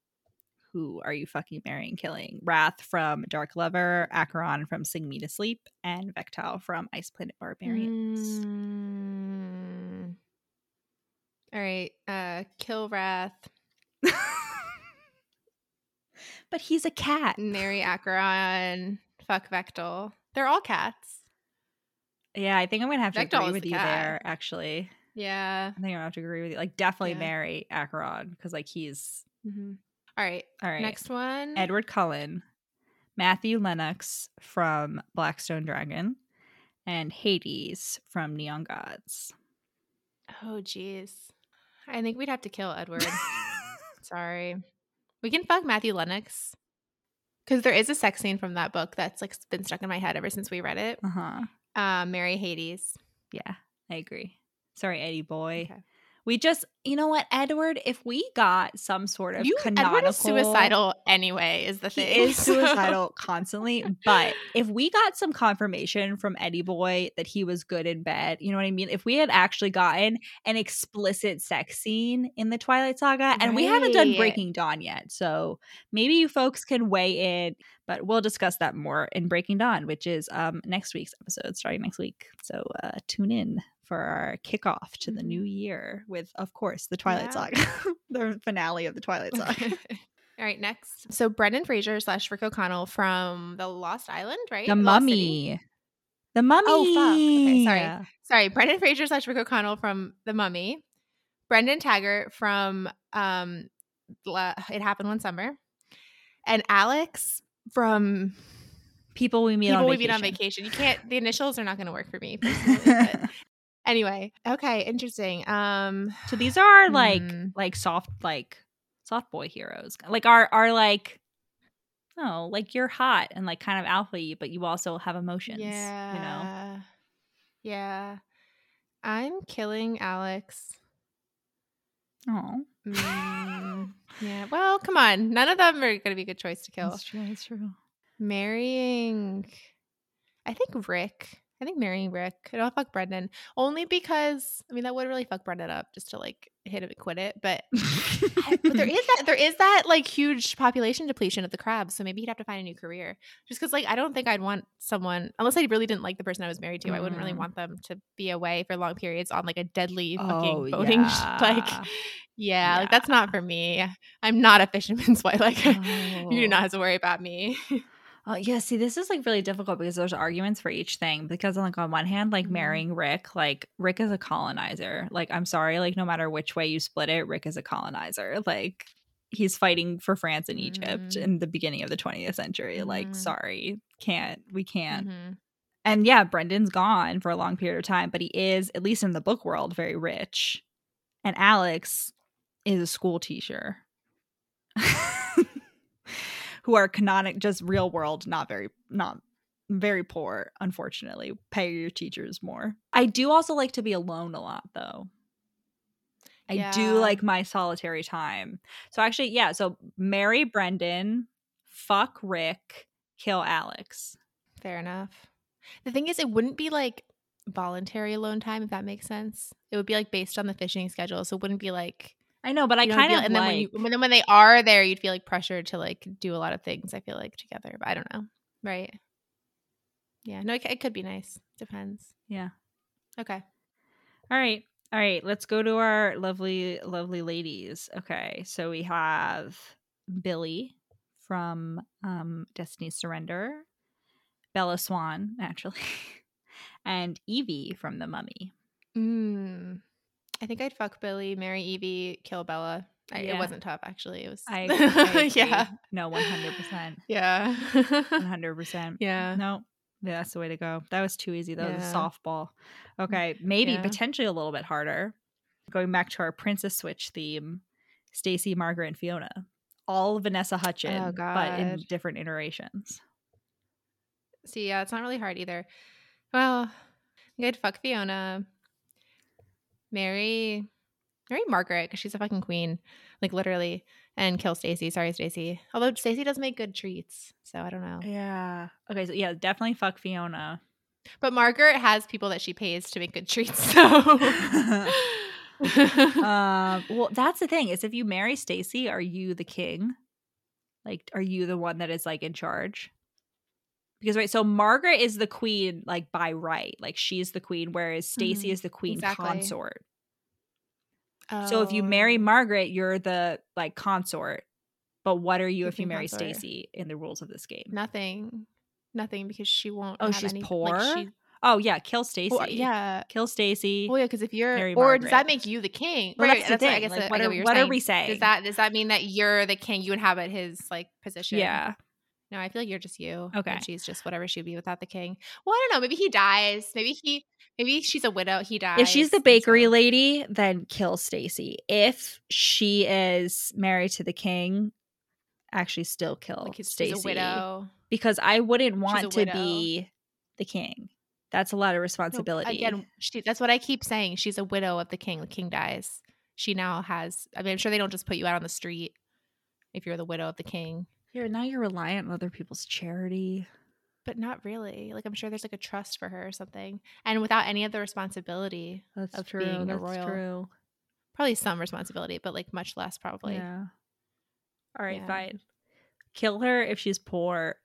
Who are you fucking marrying, killing? Wrath from Dark Lover, Acheron from Sing Me to Sleep, and Vektal from Ice Planet Barbarians. Mm. All right. Uh, kill Wrath, but he's a cat. Marry Acheron, fuck Vektal. They're all cats. Yeah, I think I'm gonna have to agree with the you cat. there. Actually, Yeah. I think I'm gonna have to agree with you. Like, definitely Yeah. marry Acheron because, like, he's hmm All right. all right. Next one. Edward Cullen, Matthew Lennox from Blackstone Dragon, and Hades from Neon Gods. Oh, jeez. I think we'd have to kill Edward. Sorry. We can fuck Matthew Lennox. Because there is a sex scene from that book that's like been stuck in my head ever since we read it. uh huh. Uh, Marry Hades. Yeah, I agree. Sorry, Eddie boy. Okay. We just, you know what, Edward? If we got some sort of You, canonical, Edward is suicidal anyway, is the He thing. is suicidal constantly. But if we got some confirmation from Eddie Boy that he was good in bed, you know what I mean? If we had actually gotten an explicit sex scene in the Twilight Saga, and we haven't done Breaking Dawn yet, so maybe you folks can weigh in. But we'll discuss that more in Breaking Dawn, which is um next week's episode, starting next week. So uh tune in for our kickoff to the new year with, of course, the Twilight Yeah. Saga, the finale of the Twilight Saga. All right, next. So Brendan Fraser slash Rick O'Connell from The Lost Island, right? The Lost City? Mummy. The Mummy. Oh, fuck. Okay, sorry. Sorry, Brendan Fraser slash Rick O'Connell from The Mummy. Brendan Taggart from um, La- It Happened One Summer. And Alex from People we meet People on We vacation. Meet on Vacation. You can't, the initials are not going to work for me personally. but anyway, okay, interesting. Um, so these are like Hmm. like soft like soft boy heroes. Like are are like oh, like you're hot and like kind of alpha but you also have emotions. yeah. You know? Yeah. I'm killing Alex. Oh. Mm, yeah. Well, come on. None of them are going to be a good choice to kill. That's true, that's true. Marrying, I think Rick. I think marrying Rick. I don't fuck Brendan only because I mean that would really fuck Brendan up just to like hit him and quit it. But but there is that there is that like huge population depletion of the crabs, so maybe he'd have to find a new career. Just because like I don't think I'd want someone unless I really didn't like the person I was married to. I wouldn't really Mm. want them to be away for long periods on like a deadly Oh, fucking boating sh- like yeah. yeah, like that's not for me. I'm not a fisherman's wife. Like you do Oh. not have to worry about me. Oh yeah, see, this is like really difficult because there's arguments for each thing. Because like on one hand, like Mhm. marrying Rick, like Rick is a colonizer. Like I'm sorry, like no matter which way you split it, Rick is a colonizer. Like he's fighting for France and Egypt Mhm. in the beginning of the 20th century. Like Mhm. sorry, can't we can't. Mhm. And yeah, Brendan's gone for a long period of time, but he is, at least in the book world, very rich. And Alex is a school teacher. Who are canonic just real world, not very not very poor, unfortunately. Pay your teachers more. I do also like to be alone a lot though. I Yeah. do like my solitary time. So actually, yeah, so marry Brendan, fuck Rick, kill Alex. Fair enough. The thing is, it wouldn't be like voluntary alone time, if that makes sense. It would be like based on the fishing schedule. So it wouldn't be like I know, but I kind of and then when you when, when they are there, you'd feel like pressured to like do a lot of things. I feel like together, but I don't know. Right? Yeah. No, it, it could be nice. Depends. yeah. Okay. All right. All right. Let's go to our lovely, lovely ladies. Okay. So we have Billy from um, Destiny's Surrender, Bella Swan, naturally, and Evie from The Mummy. Mm. I think I'd fuck Billy, marry Evie, kill Bella. I, Yeah. It wasn't tough, actually. It was. I, I agree. yeah. No, 100%. Yeah. 100%. yeah. No, yeah, that's the way to go. That was too easy. That was a softball. Mm, okay, maybe Yeah. potentially a little bit harder. Going back to our Princess Switch theme, Stacy, Margaret, and Fiona. All Vanessa oh, Hutchin, Oh, but in different iterations. See, yeah, it's not really hard either. Well, I'd fuck Fiona, marry, marry Margaret because she's a fucking queen, like literally, and kill Stacy. Sorry, Stacy. Although Stacy does make good treats, so I don't know. Yeah. Okay, so yeah, definitely fuck Fiona. But Margaret has people that she pays to make good treats, so. um, well, that's the thing is if you marry Stacy, are you the king? Like, are you the one that is like in charge? Because right, so Margaret is the queen, like by right, like she's the queen, whereas Stacy Mhm, is the queen exactly. consort. So if you marry Oh. Margaret, you're the like consort. But what are you The if you marry. Stacy in the rules of this game? nothing, nothing because she won't. Oh, have she's any, poor? Like, she, Oh yeah, kill Stacy. well, yeah. kill Stacy. Well, yeah, because if you're, or does that make you the king? Well, right, that's the what thing. I guess like, what get are, what what are we saying? Does that does that mean that you're the king? You inhabit his like position? yeah. No, I feel like you're just you. Okay. And she's just whatever she'd be without the king. Well, I don't know. Maybe he dies. Maybe he. Maybe she's a widow. He dies. If she's the bakery so- lady, then kill Stacy. If she is married to the king, actually still kill like Stacy. she's a widow. Because I wouldn't want to widow. be the king. That's a lot of No, responsibility. again, she, that's what I keep saying. She's a widow of the king. The king dies. She now has. I mean, I'm sure they don't just put you out on the street if you're the widow of the king. You're now you're reliant on other people's charity. But not really. Like I'm sure there's like a trust for her or something, and without any of the responsibility, That's Of true. being a That's royal. true. probably some responsibility, but like much less probably. Yeah. All right, Yeah. fine. Kill her if she's poor.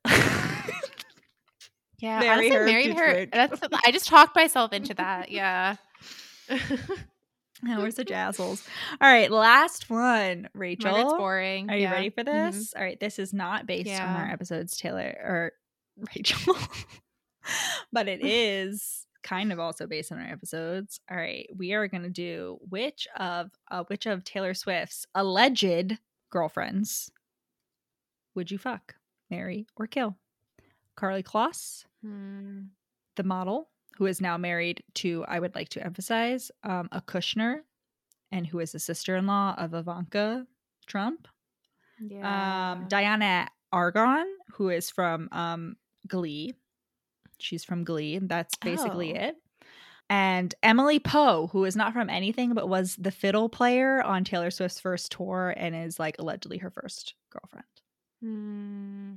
Yeah, Marry honestly, her marry her. rich. That's I just talked myself into that. Yeah. now we're such assholes. All right, last one, Rachel. Margaret's boring. Are you yeah. ready for Mhm. this? All right, this is not based on our episodes, Taylor or Rachel, but it is kind of also based on our episodes. All right, we are going to do which of uh, which of Taylor Swift's alleged girlfriends would you fuck, marry, or kill? Karlie Kloss, Hmm. the model who is now married to, I would like to emphasize, um, a Kushner, and who is the sister-in-law of Ivanka Trump Yeah. um, Dianna Agron, who is from um, Glee. She's from Glee, and that's basically Oh. it. And Emily Poe, who is not from anything but was the fiddle player on Taylor Swift's first tour and is like allegedly her first girlfriend. Hmm.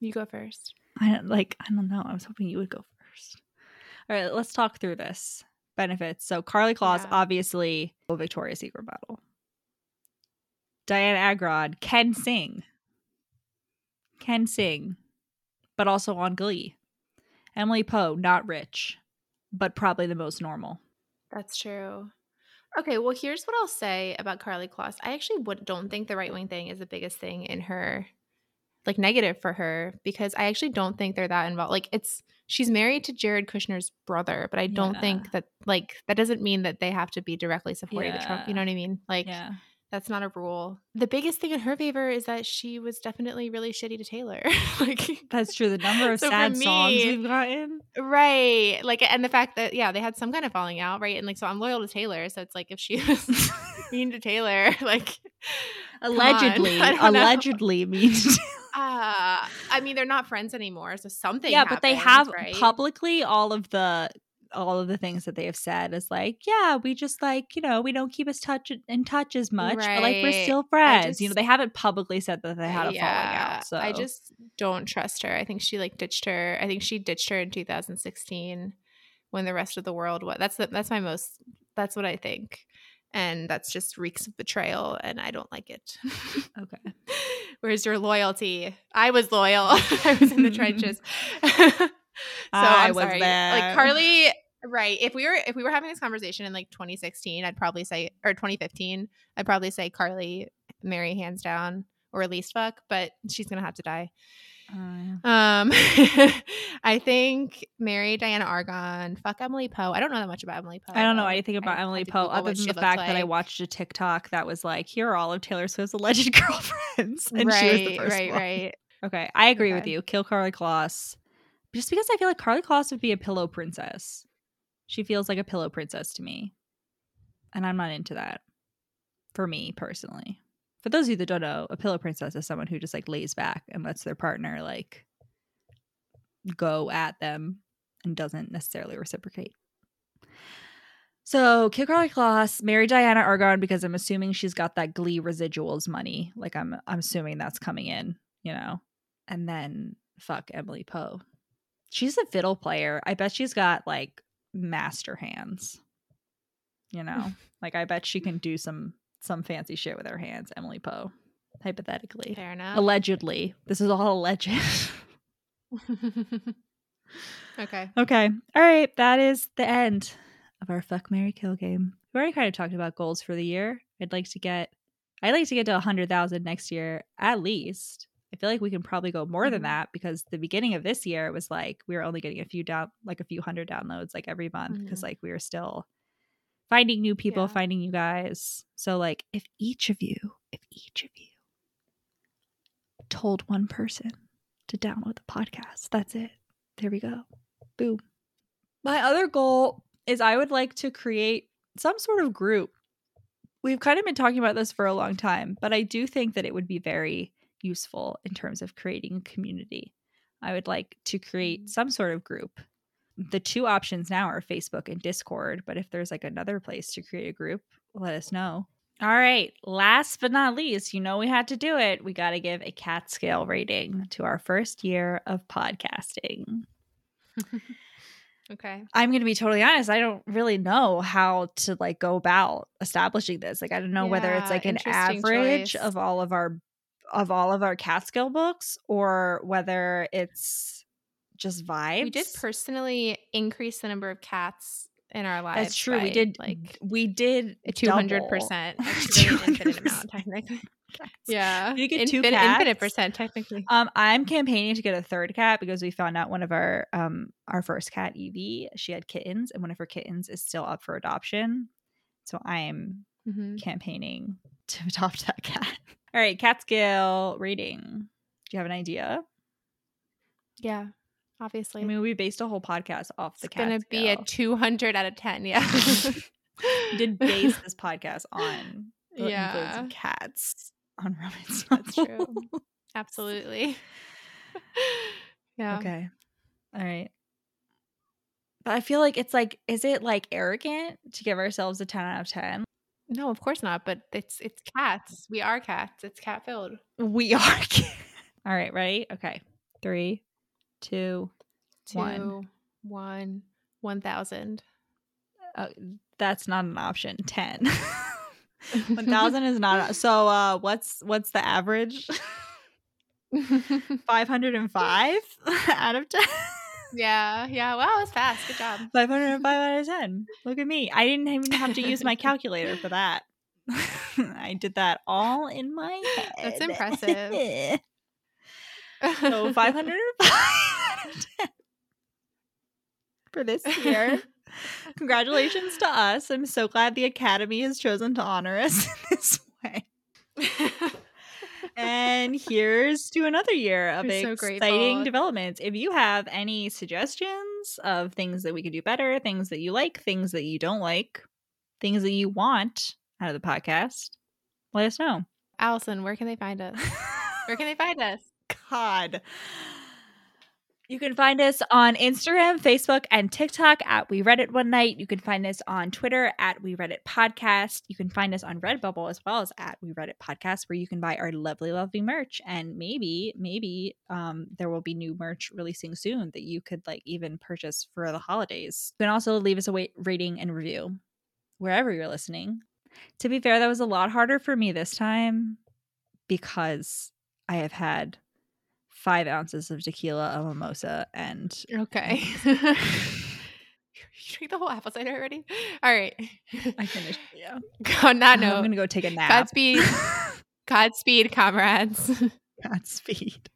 You go first. I don't like. I don't know. I was hoping you would go first. All right, let's talk through this benefits. So Karlie Kloss, Yeah. obviously a Victoria's Secret model. Dianna Agron can sing, can sing, but also on Glee. Emily Poe, not rich, but probably the most normal. That's true. Okay, well, here's what I'll say about Karlie Kloss. I actually would, don't think the right wing thing is the biggest thing in her, like negative for her, because I actually don't think they're that involved. Like, it's she's married to Jared Kushner's brother, but I don't Yeah. think that like that doesn't mean that they have to be directly supporting the Trump. You know what I mean? Like, Yeah, That's not a rule. The biggest thing in her favor is that she was definitely really shitty to Taylor. like That's true. The number of So sad songs me- we've gotten. Right. Like and the fact that yeah, they had some kind of falling out, right? And like so I'm loyal to Taylor, so it's like if she was mean to Taylor, like allegedly, Allegedly, I don't uh I mean they're not friends anymore, so something yeah, but they have right? publicly all of the all of the things that they have said is like, yeah, we just like you know we don't keep us touch in touch as much, but like we're still friends. you know, they haven't publicly said that they had a falling out. So I just don't trust her. I think she like ditched her. I think she ditched her in 2016 when the rest of the world was. That's the, that's my most. That's what I think, and that's just reeks of betrayal, and I don't like it. okay. Where's your loyalty? I was loyal. I was in the trenches. so I I'm was sorry. there. Like Karlie, right? If we were if we were having this conversation in like 2016, I'd probably say or 2015, I'd probably say Karlie, marry, hands down, or at least fuck. But she's gonna have to die. Uh, Um, I think marry Dianna Agron, fuck Emily Poe. I don't know that much about Emily Poe. I don't know anything about had Emily Poe other than the fact that I watched a TikTok that was like, here are all of Taylor Swift's alleged girlfriends, and right, she was the first right, one. right. Okay, I agree with you. Kill Karlie Kloss. Just because I feel like Karlie Kloss would be a pillow princess. She feels like a pillow princess to me. And I'm not into that. For me personally. For those of you that don't know, a pillow princess is someone who just like lays back and lets their partner like go at them and doesn't necessarily reciprocate. So kill Karlie Kloss, marry Dianna Agron because I'm assuming she's got that Glee residuals money. Like I'm I'm assuming that's coming in, you know. And then fuck Emily Poe. She's a fiddle player. I bet she's got like master hands. You know? like I bet she can do some some fancy shit with her hands, Emily Poe. Hypothetically. Fair enough. Allegedly. This is all alleged. okay. Okay. All right. That is the end of our fuck Marry Kill game. We already kind of talked about goals for the year. I'd like to get I'd like to get to a hundred thousand next year at least. I feel like we can probably go more than Mhm. that because the beginning of this year was like we were only getting a few down like a few hundred downloads like every month because Mhm. like we were still finding new people, Yeah. finding you guys. So like if each of you, if each of you told one person to download the podcast, that's it. There we go. Boom. My other goal is I would like to create some sort of group. We've kind of been talking about this for a long time, but I do think that it would be very useful in terms of creating a community. I would like to create Mhm. some sort of group. The two options now are Facebook and Discord, but if there's like another place to create a group, let us know. All right, last but not least, you know we had to do it. We got to give a cat scale rating to our first year of podcasting. Okay. I'm going to be totally honest. I don't really know how to like go about establishing this. Like I don't know whether it's like an average choice. of all of our of all of our cat scale books or whether it's just vibes. We did personally increase the number of cats in our lives. That's true. we did like we did two hundred percent. Actually, infinite amount technically. Yeah, You get two Infin- infinite percent technically. Um, I'm campaigning to get a third cat because we found out one of our um our first cat, Evie, she had kittens, and one of her kittens is still up for adoption. So I am Mhm. campaigning to adopt that cat. All right, cat scale rating. Do you have an idea? Yeah, obviously. I mean, we based a whole podcast off the cats. it's gonna be a two hundred out of ten. Yeah. Did base this podcast on uh, Yeah. cats on romance. That's true. Absolutely. yeah. Okay. All right. But I feel like it's like, is it like arrogant to give ourselves a 10 out of 10? No, of course not. But it's it's cats. We are cats. It's cat filled. We are. All right. Ready? Okay. Three, two, Two, One. one, one thousand. uh, that's not an option. 10. 1000 is not. So, uh, what's, what's the average? 505 out of 10. yeah, yeah. Wow, that's fast. Good job. 505 out of 10. Look at me. I didn't even have to use my calculator for that. I did that all in my head. That's impressive. So 505 out of 10 for this year. Congratulations to us. I'm so glad the Academy has chosen to honor us in this way. and here's to another year of so exciting grateful. developments. If you have any suggestions of things that we could do better, things that you like, things that you don't like, things that you want out of the podcast, let us know. Alison, where can they find us? Where can they find us? God. You can find us on Instagram, Facebook, and TikTok at We Read It One Night. You can find us on Twitter at We Read It Podcast. You can find us on Redbubble as well as at We Read It Podcast, where you can buy our lovely, lovely merch. And maybe, maybe um, there will be new merch releasing soon that you could like even purchase for the holidays. You can also leave us a rating and review wherever you're listening. To be fair, that was a lot harder for me this time because I have had five ounces of tequila, a mimosa, and Okay. you drink the whole apple cider already? All right. I finished. Yeah, On that I'm gonna go take a nap. Godspeed. Godspeed, comrades. Godspeed.